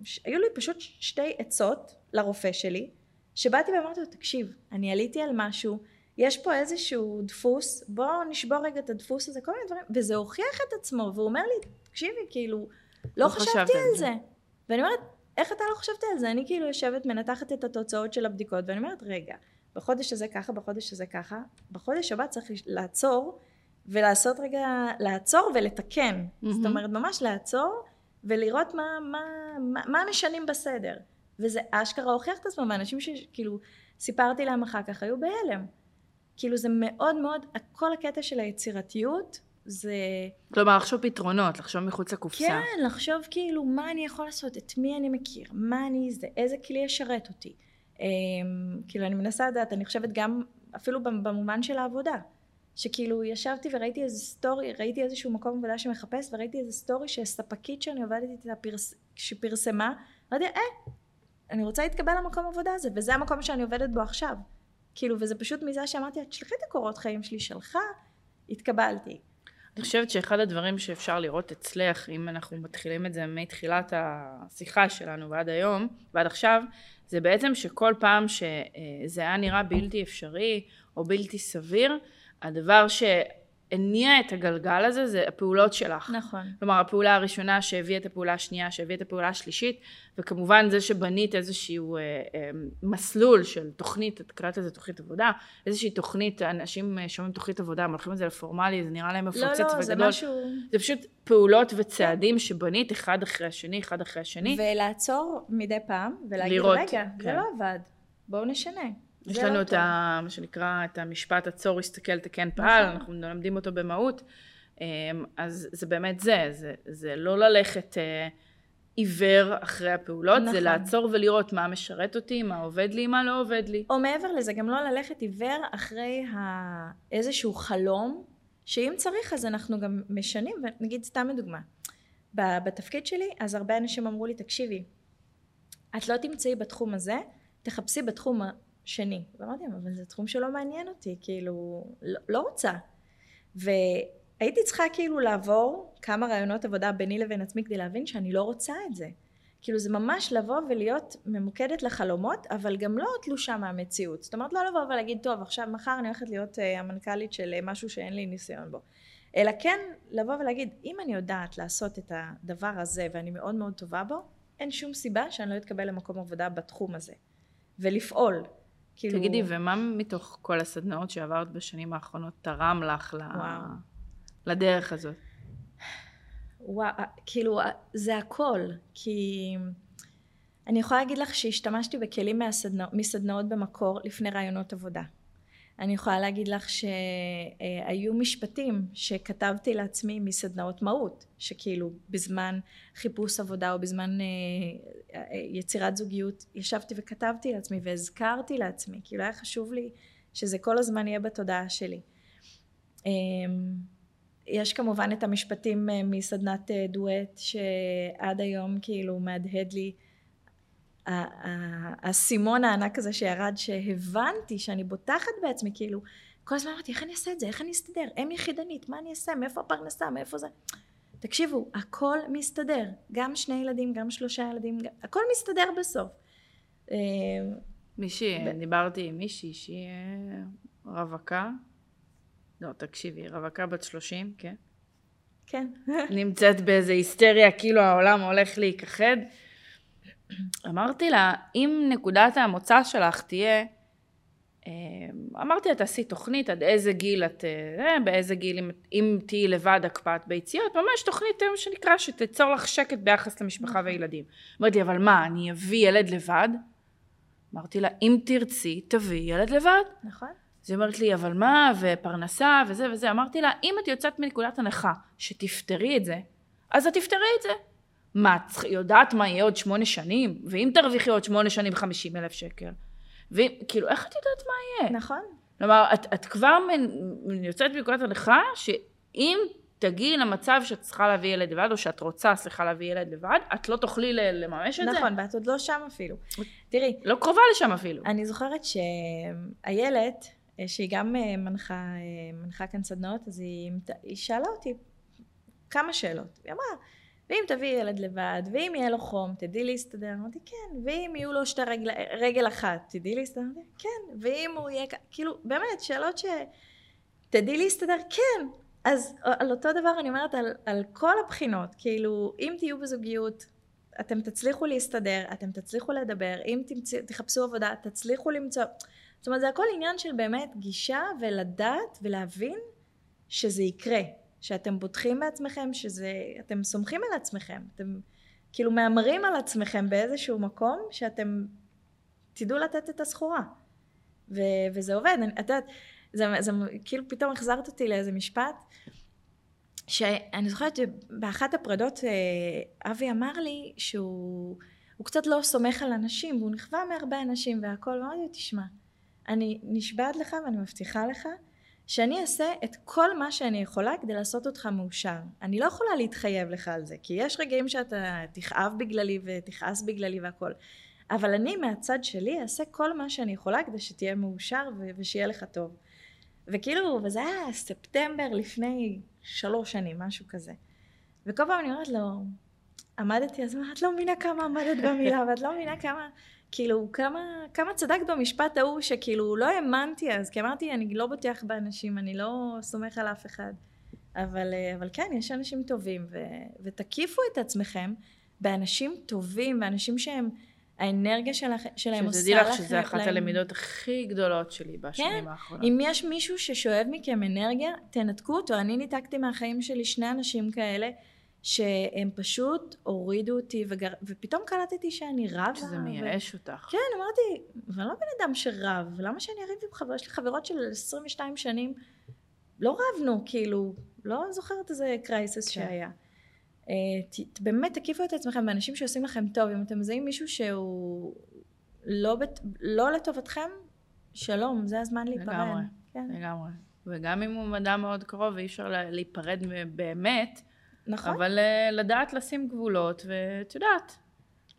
ש, היו לי פשוט שתי עצות לרופא שלי, שבאתי ואמרתי לו, תקשיב, אני עליתי על משהו, יש פה איזשהו דפוס, בואו נשבור רגע את הדפוס הזה, כל מיני דברים, וזה הוכיח את עצמו, והוא אומר לי, תקשיבי, כאילו, לא, לא חשבתי על זה. זה. ואני אומרת, איך אתה לא חשבת על זה? אני כאילו יושבת, מנתחת את התוצאות של הבדיקות, ואני אומרת, רגע, בחודש הזה ככה, בחודש הזה ככה, בחודש הבא צריך לעצור ולעשות רגע, לעצור ולתקן. Mm-hmm. זאת אומרת, ממש לעצור ולראות מה, מה, מה, מה משנים בסדר. וזה אשכרה הוכיח את עצמו, ואנשים שכאילו סיפרתי להם אחר כך היו בהלם. כאילו זה מאוד מאוד, כל הקטע של היצירתיות זה... כלומר, לחשוב פתרונות, לחשוב מחוץ לקופסה. כן, לחשוב כאילו מה אני יכול לעשות, את מי אני מכיר, מה אני זה, איזה כלי ישרת אותי. אמ, כאילו אני מנסה לדעת, אני חושבת גם אפילו במובן של העבודה. שכאילו ישבתי וראיתי איזה סטורי, ראיתי איזשהו מקום עבודה שמחפש וראיתי איזה סטורי שספקית שאני עובדת איתה פרס, שפרסמה, אמרתי אה, אני רוצה להתקבל למקום עבודה הזה וזה המקום שאני עובדת בו עכשיו. כאילו וזה פשוט מזה שאמרתי תשלחי את הקורות חיים שלי שלך, התקבלתי. אני חושבת שאחד הדברים שאפשר לראות אצלך, אם אנחנו מתחילים את זה מתחילת השיחה שלנו ועד היום, ועד עכשיו, זה בעצם שכל פעם שזה היה נראה בלתי אפשרי או בלתי סביר, הדבר ש... הניע את הגלגל הזה זה הפעולות שלך. נכון. כלומר הפעולה הראשונה שהביאה את הפעולה השנייה, שהביאה את הפעולה השלישית, וכמובן זה שבנית איזשהו אה, אה, מסלול של תוכנית, את קראת לזה תוכנית עבודה, איזושהי תוכנית, אנשים אה, שומעים תוכנית עבודה, הם הולכים את זה לפורמלי, זה נראה להם מפוצץ לא, לא, וגדול. זה משהו... זה פשוט פעולות וצעדים כן. שבנית אחד אחרי השני, אחד אחרי השני. ולעצור מדי פעם, ולהגיד, לראות, רגע, כן. זה לא עבד, בואו נשנה. יש לנו לא את ה... מה שנקרא, את המשפט עצור, הסתכל, תקן, פעל, נכון. אנחנו מלמדים אותו במהות. אמ, אז זה באמת זה, זה, זה לא ללכת אה, עיוור אחרי הפעולות, נכון. זה לעצור ולראות מה משרת אותי, מה עובד לי, מה לא עובד לי. או מעבר לזה, גם לא ללכת עיוור אחרי ה... איזשהו חלום, שאם צריך אז אנחנו גם משנים, ונגיד סתם לדוגמה, בתפקיד שלי, אז הרבה אנשים אמרו לי, תקשיבי, את לא תמצאי בתחום הזה, תחפשי בתחום שני. ואמרתי להם, אבל זה תחום שלא מעניין אותי, כאילו, לא, לא רוצה. והייתי צריכה כאילו לעבור כמה רעיונות עבודה ביני לבין עצמי כדי להבין שאני לא רוצה את זה. כאילו זה ממש לבוא ולהיות ממוקדת לחלומות, אבל גם לא תלושה מהמציאות. זאת אומרת, לא לבוא ולהגיד, טוב, עכשיו מחר אני הולכת להיות uh, המנכ"לית של uh, משהו שאין לי ניסיון בו. אלא כן לבוא ולהגיד, אם אני יודעת לעשות את הדבר הזה ואני מאוד מאוד טובה בו, אין שום סיבה שאני לא אתקבל למקום עבודה בתחום הזה. ולפעול. כאילו... תגידי, ומה מתוך כל הסדנאות שעברת בשנים האחרונות תרם לך ל... לדרך הזאת? וואו, כאילו, זה הכל, כי אני יכולה להגיד לך שהשתמשתי בכלים מהסדנא, מסדנאות במקור לפני רעיונות עבודה. אני יכולה להגיד לך שהיו משפטים שכתבתי לעצמי מסדנאות מהות, שכאילו בזמן חיפוש עבודה או בזמן אה, אה, יצירת זוגיות ישבתי וכתבתי לעצמי והזכרתי לעצמי, כאילו היה חשוב לי שזה כל הזמן יהיה בתודעה שלי. אמ, יש כמובן את המשפטים אה, מסדנת דואט שעד היום כאילו מהדהד לי האסימון הענק הזה שירד, שהבנתי שאני בוטחת בעצמי, כאילו, כל הזמן אמרתי, איך אני אעשה את זה? איך אני אסתדר? אם יחידנית, מה אני אעשה? מאיפה הפרנסה? מאיפה זה? תקשיבו, הכל מסתדר. גם שני ילדים, גם שלושה ילדים, הכל מסתדר בסוף. אה, מישהי, ב... דיברתי עם מישהי שהיא אה, רווקה. לא, תקשיבי, רווקה בת שלושים, כן? כן. נמצאת באיזה היסטריה, כאילו העולם הולך להיכחד. אמרתי לה, אם נקודת המוצא שלך תהיה, אה, אמרתי לה, תעשי תוכנית עד איזה גיל את, אה, באיזה גיל, אם, אם תהיי לבד הקפאת ביציות, ממש תוכנית היום שנקרא שתיצור לך שקט ביחס למשפחה נכון. וילדים. אמרתי, אבל מה, אני אביא ילד לבד? אמרתי לה, אם תרצי, תביאי ילד לבד. נכון. אז היא אומרת לי, אבל מה, ופרנסה, וזה וזה. אמרתי לה, אם את יוצאת מנקודת הנחה שתפתרי את זה, אז את תפתרי את זה. מה, את יודעת מה יהיה עוד שמונה שנים? ואם תרוויחי עוד שמונה שנים חמישים אלף שקל? וכאילו, איך את יודעת מה יהיה? נכון. כלומר, את, את כבר מנ, יוצאת מנקודת הנחה שאם תגיעי למצב שאת צריכה להביא ילד לבד, או שאת רוצה, סליחה, להביא ילד לבד, את לא תוכלי לממש את נכון, זה. נכון, ואת עוד לא שם אפילו. תראי. לא קרובה לשם אפילו. אני זוכרת שאיילת, אה, שהיא גם אה, מנחה, אה, מנחה כאן סדנאות, אז היא, היא שאלה אותי כמה שאלות. היא אמרה, ואם תביאי ילד לבד, ואם יהיה לו חום, תדעי להסתדר? אמרתי, כן. ואם יהיו לו שתי רגל, רגל אחת, תדעי להסתדר? אמרתי, כן. ואם הוא יהיה, כאילו, באמת, שאלות ש... תדעי להסתדר? כן. אז על אותו דבר אני אומרת, על, על כל הבחינות, כאילו, אם תהיו בזוגיות, אתם תצליחו להסתדר, אתם תצליחו לדבר, אם תמצא, תחפשו עבודה, תצליחו למצוא... זאת אומרת, זה הכל עניין של באמת גישה ולדעת ולהבין שזה יקרה. שאתם בוטחים בעצמכם, שאתם סומכים על עצמכם, אתם כאילו מהמרים על עצמכם באיזשהו מקום שאתם תדעו לתת את הסחורה. ו- וזה עובד, את יודעת, זה, זה כאילו פתאום החזרת אותי לאיזה משפט, שאני זוכרת שבאחת הפרדות אה, אבי אמר לי שהוא קצת לא סומך על אנשים, והוא נכווה מהרבה אנשים והכל, ואמרתי לו, תשמע, אני נשבעת לך ואני מבטיחה לך שאני אעשה את כל מה שאני יכולה כדי לעשות אותך מאושר. אני לא יכולה להתחייב לך על זה, כי יש רגעים שאתה תכאב בגללי ותכעס בגללי והכל. אבל אני מהצד שלי אעשה כל מה שאני יכולה כדי שתהיה מאושר ו- ושיהיה לך טוב. וכאילו, וזה היה ספטמבר לפני שלוש שנים, משהו כזה. וכל פעם אני אומרת לו, עמדתי, אז את לא מבינה כמה עמדת במילה, ואת לא מבינה כמה... כאילו, כמה, כמה צדקת במשפט ההוא, שכאילו לא האמנתי אז, כי אמרתי, אני לא בוטח באנשים, אני לא סומך על אף אחד. אבל, אה, אבל כן, יש אנשים טובים, ו, ותקיפו את עצמכם באנשים טובים, באנשים שהם, האנרגיה שלך, שלהם עושה לך... שתדעי לך שזה אחת הלמידות הכי גדולות שלי בשנים כן, האחרונות. אם יש מישהו ששואב מכם אנרגיה, תנתקו אותו. אני ניתקתי מהחיים שלי שני אנשים כאלה. שהם פשוט הורידו אותי וגר... ופתאום קלטתי שאני רבה. שזה מייאש ו... אותך. כן, אמרתי, אבל לא בן אדם שרב, למה שאני אריב עם חברות? יש לי חברות של 22 שנים, לא רבנו, כאילו, לא זוכרת איזה קרייסס כן. שהיה. Uh, ת, באמת תקיפו את עצמכם באנשים שעושים לכם טוב, אם אתם מזהים מישהו שהוא לא, בת, לא לטובתכם, שלום, זה הזמן להיפרד. לגמרי, כן. לגמרי. וגם אם הוא אדם מאוד קרוב ואי אפשר להיפרד באמת, נכון. אבל uh, לדעת לשים גבולות, ואת יודעת,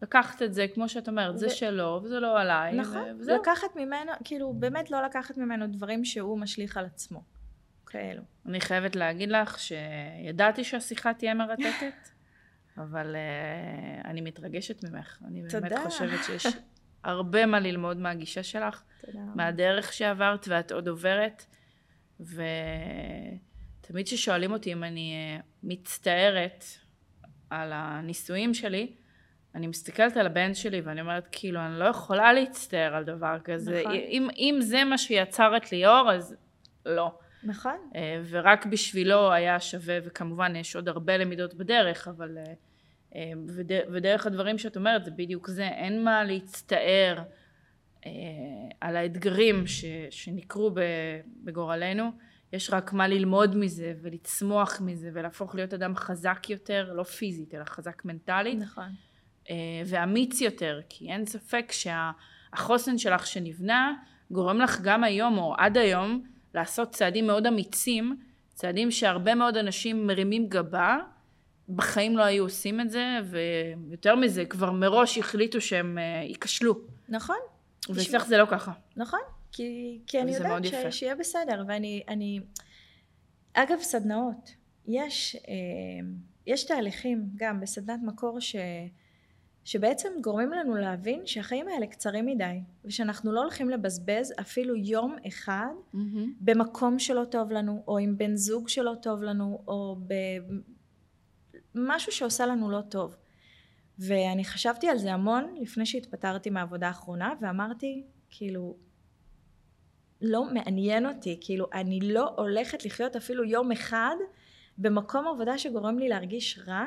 לקחת את זה, כמו שאת אומרת, ו... זה שלו, וזה לא עליי. נכון, וזהו. לקחת ממנו, כאילו, באמת לא לקחת ממנו דברים שהוא משליך על עצמו. כאלו. אני חייבת להגיד לך שידעתי שהשיחה תהיה מרתקת, אבל uh, אני מתרגשת ממך. אני תודה. באמת חושבת שיש הרבה מה ללמוד מהגישה שלך, תודה. מהדרך שעברת ואת עוד עוברת, ו... תמיד כששואלים אותי אם אני אה, מצטערת על הנישואים שלי, אני מסתכלת על הבן שלי ואני אומרת, כאילו, אני לא יכולה להצטער על דבר כזה. נכון. אם, אם זה מה שיצר את ליאור, אז לא. נכון. אה, ורק בשבילו היה שווה, וכמובן יש עוד הרבה למידות בדרך, אבל... אה, ודרך הדברים שאת אומרת זה בדיוק זה, אין מה להצטער על האתגרים ש, שנקרו בגורלנו. יש רק מה ללמוד מזה ולצמוח מזה ולהפוך להיות אדם חזק יותר, לא פיזית אלא חזק מנטלית. נכון. אה, ואמיץ יותר, כי אין ספק שהחוסן שלך שנבנה גורם לך גם היום או עד היום לעשות צעדים מאוד אמיצים, צעדים שהרבה מאוד אנשים מרימים גבה, בחיים לא היו עושים את זה, ויותר מזה, כבר מראש החליטו שהם אה, ייכשלו. נכון. ואצלך זה לא ככה. נכון. כי, כי אני יודעת ש, שיהיה בסדר, ואני, אני, אגב סדנאות, יש, אה, יש תהליכים גם בסדנת מקור ש, שבעצם גורמים לנו להבין שהחיים האלה קצרים מדי, ושאנחנו לא הולכים לבזבז אפילו יום אחד mm-hmm. במקום שלא טוב לנו, או עם בן זוג שלא טוב לנו, או במשהו שעושה לנו לא טוב. ואני חשבתי על זה המון לפני שהתפטרתי מהעבודה האחרונה, ואמרתי, כאילו, לא מעניין אותי, כאילו אני לא הולכת לחיות אפילו יום אחד במקום עבודה שגורם לי להרגיש רע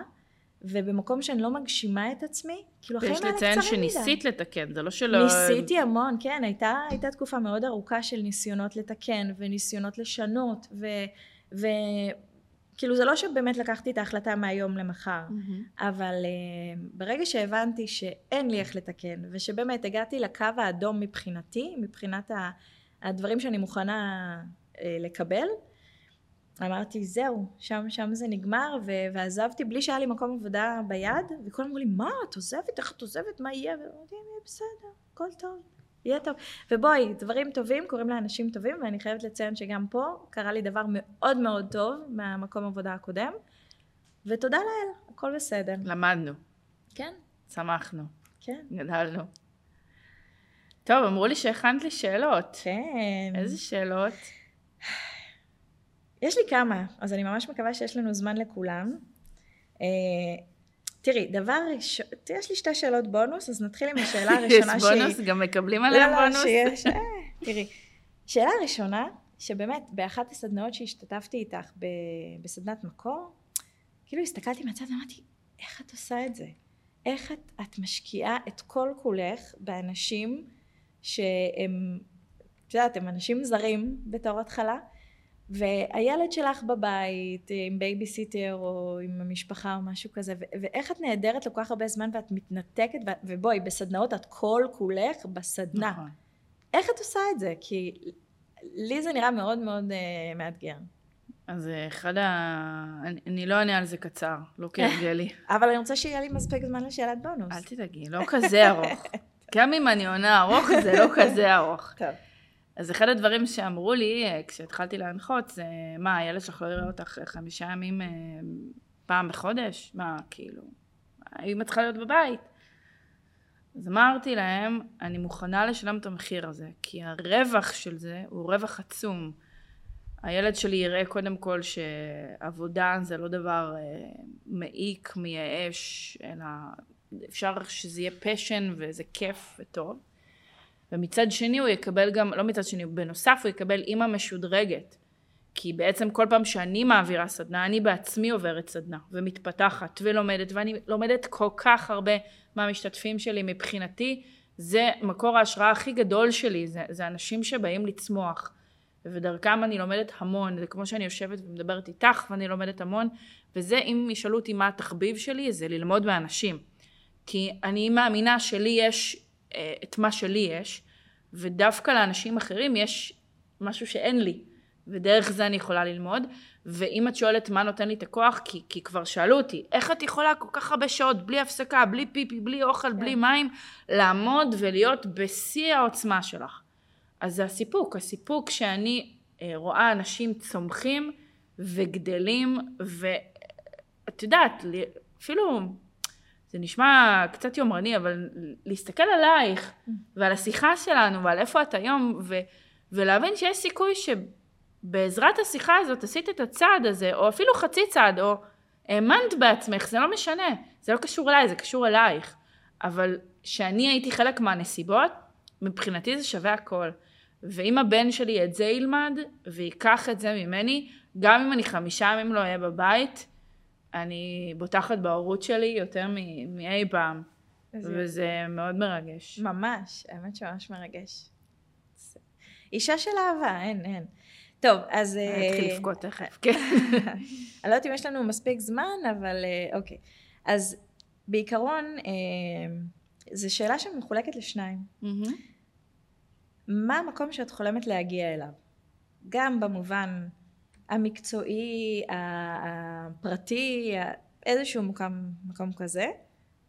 ובמקום שאני לא מגשימה את עצמי, כאילו החיים האלה קצרים מדי. יש לציין שניסית לתקן, זה לא שלא... ניסיתי המון, כן, הייתה, הייתה תקופה מאוד ארוכה של ניסיונות לתקן וניסיונות לשנות ו... ו... כאילו זה לא שבאמת לקחתי את ההחלטה מהיום למחר, mm-hmm. אבל uh, ברגע שהבנתי שאין לי איך לתקן, ושבאמת הגעתי לקו האדום מבחינתי, מבחינת ה... הדברים שאני מוכנה אה, לקבל, אמרתי זהו, שם, שם זה נגמר ו- ועזבתי בלי שהיה לי מקום עבודה ביד וכולם אמרו לי מה את עוזבת, איך את עוזבת, מה יהיה? ואמרתי יהיה בסדר, הכל טוב. יהיה טוב. ובואי, דברים טובים קורים לאנשים טובים, ואני חייבת לציין שגם פה קרה לי דבר מאוד מאוד טוב מהמקום עבודה הקודם, ותודה לאל, הכל בסדר. למדנו, כן, צמחנו, כן. גדלנו. טוב, אמרו לי שהכנת לי שאלות. כן. איזה שאלות? יש לי כמה, אז אני ממש מקווה שיש לנו זמן לכולם. אה, תראי, דבר ראשון, יש לי שתי שאלות בונוס, אז נתחיל עם השאלה הראשונה יש בונוס? גם מקבלים עליה לא, לא, בונוס? שיש, אה, תראי. שאלה ראשונה, שבאמת באחת הסדנאות שהשתתפתי איתך ב- בסדנת מקור, כאילו הסתכלתי מהצד ואמרתי, איך את עושה את זה? איך את, את משקיעה את כל כולך באנשים שהם, את יודעת, הם אנשים זרים בתור התחלה, והילד שלך בבית עם בייביסיטר או עם המשפחה או משהו כזה, ו- ואיך את נעדרת לכל כך הרבה זמן ואת מתנתקת, ו- ובואי, בסדנאות את כל כולך בסדנה. נכון. איך את עושה את זה? כי לי זה נראה מאוד מאוד uh, מאתגר. אז אה, אחד ה... אני, אני לא אענה על זה קצר, לא כהרגלי. אבל אני רוצה שיהיה לי מספיק זמן לשאלת בונוס. אל תדאגי, לא כזה ארוך. גם אם אני עונה ארוך, זה לא כזה ארוך. טוב. אז אחד הדברים שאמרו לי אה, כשהתחלתי להנחות זה, מה, הילד שלך לא יראה אותך חמישה ימים אה, פעם בחודש? מה, כאילו, האמא צריכה להיות בבית. אז אמרתי להם, אני מוכנה לשלם את המחיר הזה, כי הרווח של זה הוא רווח עצום. הילד שלי יראה קודם כל שעבודה זה לא דבר אה, מעיק, מייאש, אלא אפשר שזה יהיה פשן וזה כיף וטוב. ומצד שני הוא יקבל גם, לא מצד שני, בנוסף הוא יקבל אימא משודרגת. כי בעצם כל פעם שאני מעבירה סדנה, אני בעצמי עוברת סדנה ומתפתחת ולומדת, ואני לומדת כל כך הרבה מהמשתתפים שלי מבחינתי, זה מקור ההשראה הכי גדול שלי, זה, זה אנשים שבאים לצמוח. ודרכם אני לומדת המון, זה כמו שאני יושבת ומדברת איתך ואני לומדת המון, וזה אם ישאלו אותי מה התחביב שלי, זה ללמוד מאנשים. כי אני מאמינה שלי יש אה, את מה שלי יש, ודווקא לאנשים אחרים יש משהו שאין לי, ודרך זה אני יכולה ללמוד. ואם את שואלת מה נותן לי את הכוח, כי, כי כבר שאלו אותי, איך את יכולה כל כך הרבה שעות, בלי הפסקה, בלי פיפי, בלי אוכל, כן. בלי מים, לעמוד ולהיות בשיא העוצמה שלך. אז זה הסיפוק, הסיפוק שאני אה, רואה אנשים צומחים וגדלים, ואת יודעת, אפילו, זה נשמע קצת יומרני, אבל להסתכל עלייך ועל השיחה שלנו ועל איפה את היום, ו, ולהבין שיש סיכוי שבעזרת השיחה הזאת עשית את הצעד הזה, או אפילו חצי צעד, או האמנת בעצמך, זה לא משנה, זה לא קשור אליי, זה קשור אלייך. אבל שאני הייתי חלק מהנסיבות, מבחינתי זה שווה הכל. ואם הבן שלי את זה ילמד, וייקח את זה ממני, גם אם אני חמישה ימים לא אהיה בבית, אני בוטחת בהורות שלי יותר מאי פעם, וזה מאוד מרגש. ממש, האמת שממש מרגש. אישה של אהבה, אין, אין. טוב, אז... אני אה, אתחיל לבכות תכף, כן. אני לא יודעת אם יש לנו מספיק זמן, אבל אה, אוקיי. אז בעיקרון, אה, זו שאלה שמחולקת לשניים. מה המקום שאת חולמת להגיע אליו? גם במובן המקצועי, הפרטי, איזשהו מקום, מקום כזה,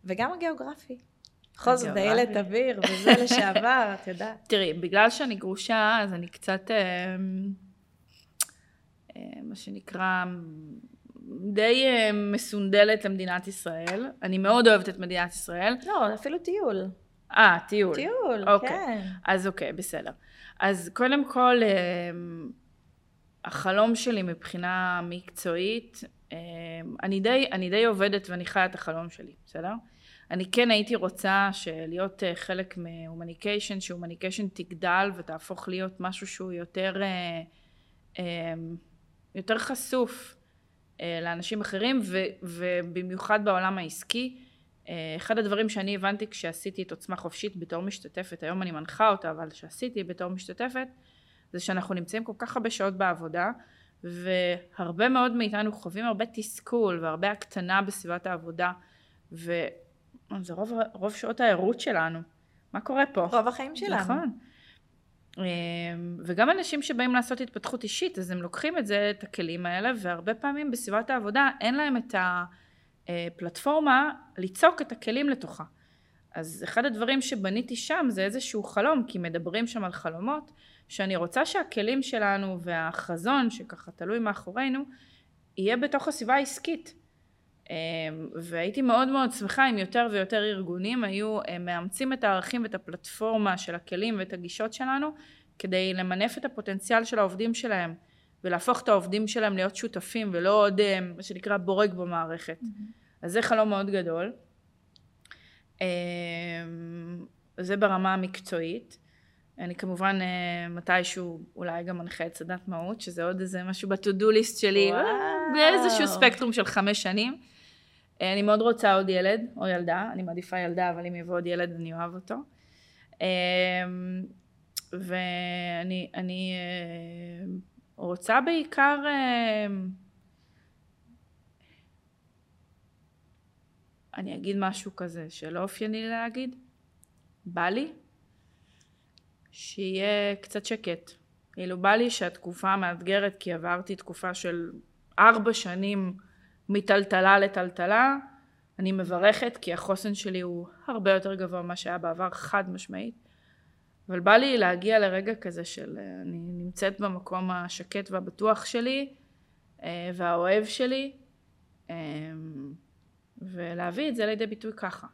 וגם הגיאוגרפי. בכל זאת. איילת אוויר, וזה לשעבר, את יודעת. תראי, בגלל שאני גרושה, אז אני קצת, אה, אה, מה שנקרא, די אה, מסונדלת למדינת ישראל. אני מאוד אוהבת את מדינת ישראל. לא, אפילו טיול. אה, טיול. טיול, אוקיי. כן. אז אוקיי, בסדר. אז קודם כל, אה, החלום שלי מבחינה מקצועית, אה, אני די, אני די עובדת ואני חיה את החלום שלי, בסדר? אני כן הייתי רוצה להיות אה, חלק מהומניקיישן, שהומניקיישן תגדל ותהפוך להיות משהו שהוא יותר, אה, אה, יותר חשוף אה, לאנשים אחרים, ו, ובמיוחד בעולם העסקי. אחד הדברים שאני הבנתי כשעשיתי את עוצמה חופשית בתור משתתפת, היום אני מנחה אותה, אבל כשעשיתי בתור משתתפת, זה שאנחנו נמצאים כל כך הרבה שעות בעבודה, והרבה מאוד מאיתנו חווים הרבה תסכול והרבה הקטנה בסביבת העבודה, וזה רוב, רוב שעות הערות שלנו. מה קורה פה? רוב החיים שלנו. נכון. אמ, וגם אנשים שבאים לעשות התפתחות אישית, אז הם לוקחים את זה, את הכלים האלה, והרבה פעמים בסביבת העבודה אין להם את הפלטפורמה ליצוק את הכלים לתוכה. אז אחד הדברים שבניתי שם זה איזשהו חלום, כי מדברים שם על חלומות, שאני רוצה שהכלים שלנו והחזון שככה תלוי מאחורינו, יהיה בתוך הסביבה העסקית. אמ, והייתי מאוד מאוד שמחה אם יותר ויותר ארגונים היו אה, מאמצים את הערכים ואת הפלטפורמה של הכלים ואת הגישות שלנו כדי למנף את הפוטנציאל של העובדים שלהם ולהפוך את העובדים שלהם להיות שותפים ולא עוד אה, מה שנקרא בורג במערכת. Mm-hmm. אז זה חלום מאוד גדול. אמ, זה ברמה המקצועית. אני כמובן אה, מתישהו אולי גם מנחה את סדנת מהות, שזה עוד איזה משהו בטודו ליסט שלי, וואו. באיזשהו ספקטרום של חמש שנים. אה, אני מאוד רוצה עוד ילד או ילדה, אני מעדיפה ילדה, אבל אם יבוא עוד ילד אני אוהב אותו. ואני אני אה, רוצה בעיקר אני אגיד משהו כזה שלא אופייני להגיד, בא לי שיהיה קצת שקט. כאילו בא לי שהתקופה מאתגרת כי עברתי תקופה של ארבע שנים מטלטלה לטלטלה. אני מברכת כי החוסן שלי הוא הרבה יותר גבוה ממה שהיה בעבר חד משמעית. אבל בא לי להגיע לרגע כזה של אני נמצאת במקום השקט והבטוח שלי אה, והאוהב שלי אה, ולהביא את זה לידי ביטוי ככה.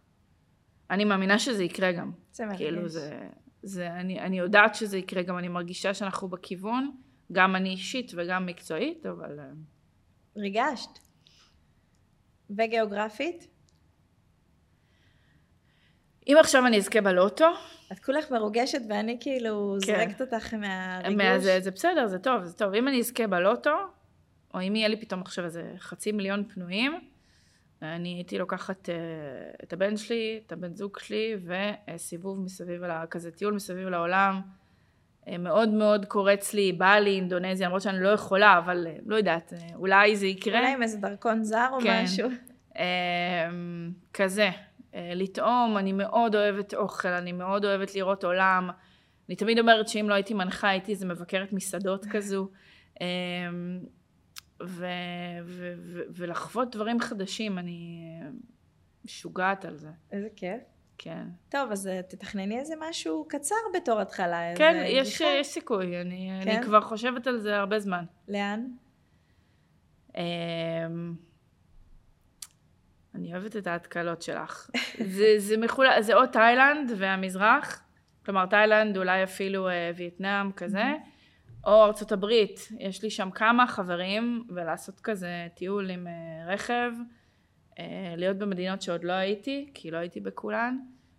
אני מאמינה שזה יקרה גם. זה מרגש. כאילו זה, זה אני, אני יודעת שזה יקרה גם, אני מרגישה שאנחנו בכיוון, גם אני אישית וגם מקצועית, אבל... אה, ריגשת. וגיאוגרפית? אם עכשיו אני אזכה בלוטו... את כולך מרוגשת ואני כאילו כן. זורקת אותך מהריגוש. מה, זה, זה בסדר, זה טוב, זה טוב. אם אני אזכה בלוטו, או אם יהיה לי פתאום עכשיו איזה חצי מיליון פנויים, אני הייתי לוקחת uh, את הבן שלי, את הבן זוג שלי, וסיבוב מסביב, לה, כזה טיול מסביב לעולם. Uh, מאוד מאוד קורץ לי, בא לי אינדונזיה, למרות שאני לא יכולה, אבל uh, לא יודעת, אולי זה יקרה. אולי עם איזה דרכון זר או כן. משהו. Uh, כזה, לטעום, אני מאוד אוהבת אוכל, אני מאוד אוהבת לראות עולם. אני תמיד אומרת שאם לא הייתי מנחה, הייתי איזה מבקרת מסעדות כזו. ו- ו- ו- ולחוות דברים חדשים, אני משוגעת על זה. איזה כיף. כן. טוב, אז אה, תתכנני איזה משהו קצר בתור התחלה. כן, יש, יש סיכוי, אני, כן? אני כבר חושבת על זה הרבה זמן. לאן? אמ, אני אוהבת את ההתקלות שלך. זה, זה, מחול... זה או תאילנד והמזרח, כלומר תאילנד אולי אפילו אה, וייטנאם כזה, או ארצות הברית, יש לי שם כמה חברים, ולעשות כזה טיול עם אה, רכב, אה, להיות במדינות שעוד לא הייתי, כי לא הייתי בכולן,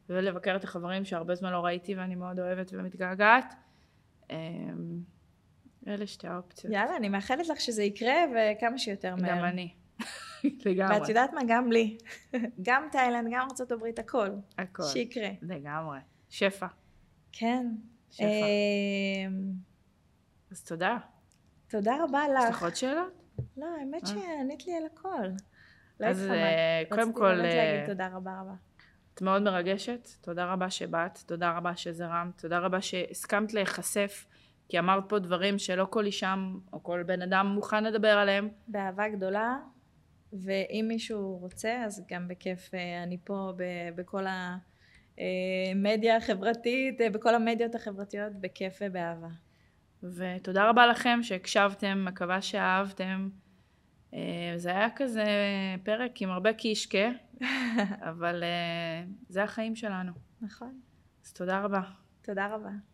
ולבקר את החברים שהרבה זמן לא ראיתי ואני מאוד אוהבת ומתגעגעת. אה, אלה שתי האופציות. יאללה, אני מאחלת לך שזה יקרה וכמה שיותר מהר. גם אני. לגמרי. ואת יודעת מה? גם לי. גם תאילנד, גם ארה"ב, הכל. הכל. שיקרה. לגמרי. שפע. כן. שפע. אז תודה. תודה רבה לך. יש לך עוד שאלות? לא, האמת אה. שענית לי על הכל. לא אז אה, קודם כל... רציתי באמת להגיד אה, תודה רבה רבה. את מאוד מרגשת, תודה רבה שבאת, תודה רבה שזרמת, תודה רבה שהסכמת להיחשף, כי אמרת פה דברים שלא כל אישה או כל בן אדם מוכן לדבר עליהם. באהבה גדולה, ואם מישהו רוצה, אז גם בכיף אני פה בכל המדיה החברתית, בכל המדיות החברתיות, בכיף ובאהבה. ותודה רבה לכם שהקשבתם, מקווה שאהבתם. אה, זה היה כזה פרק עם הרבה קישקה, אבל אה, זה החיים שלנו. נכון. אז תודה רבה. תודה רבה.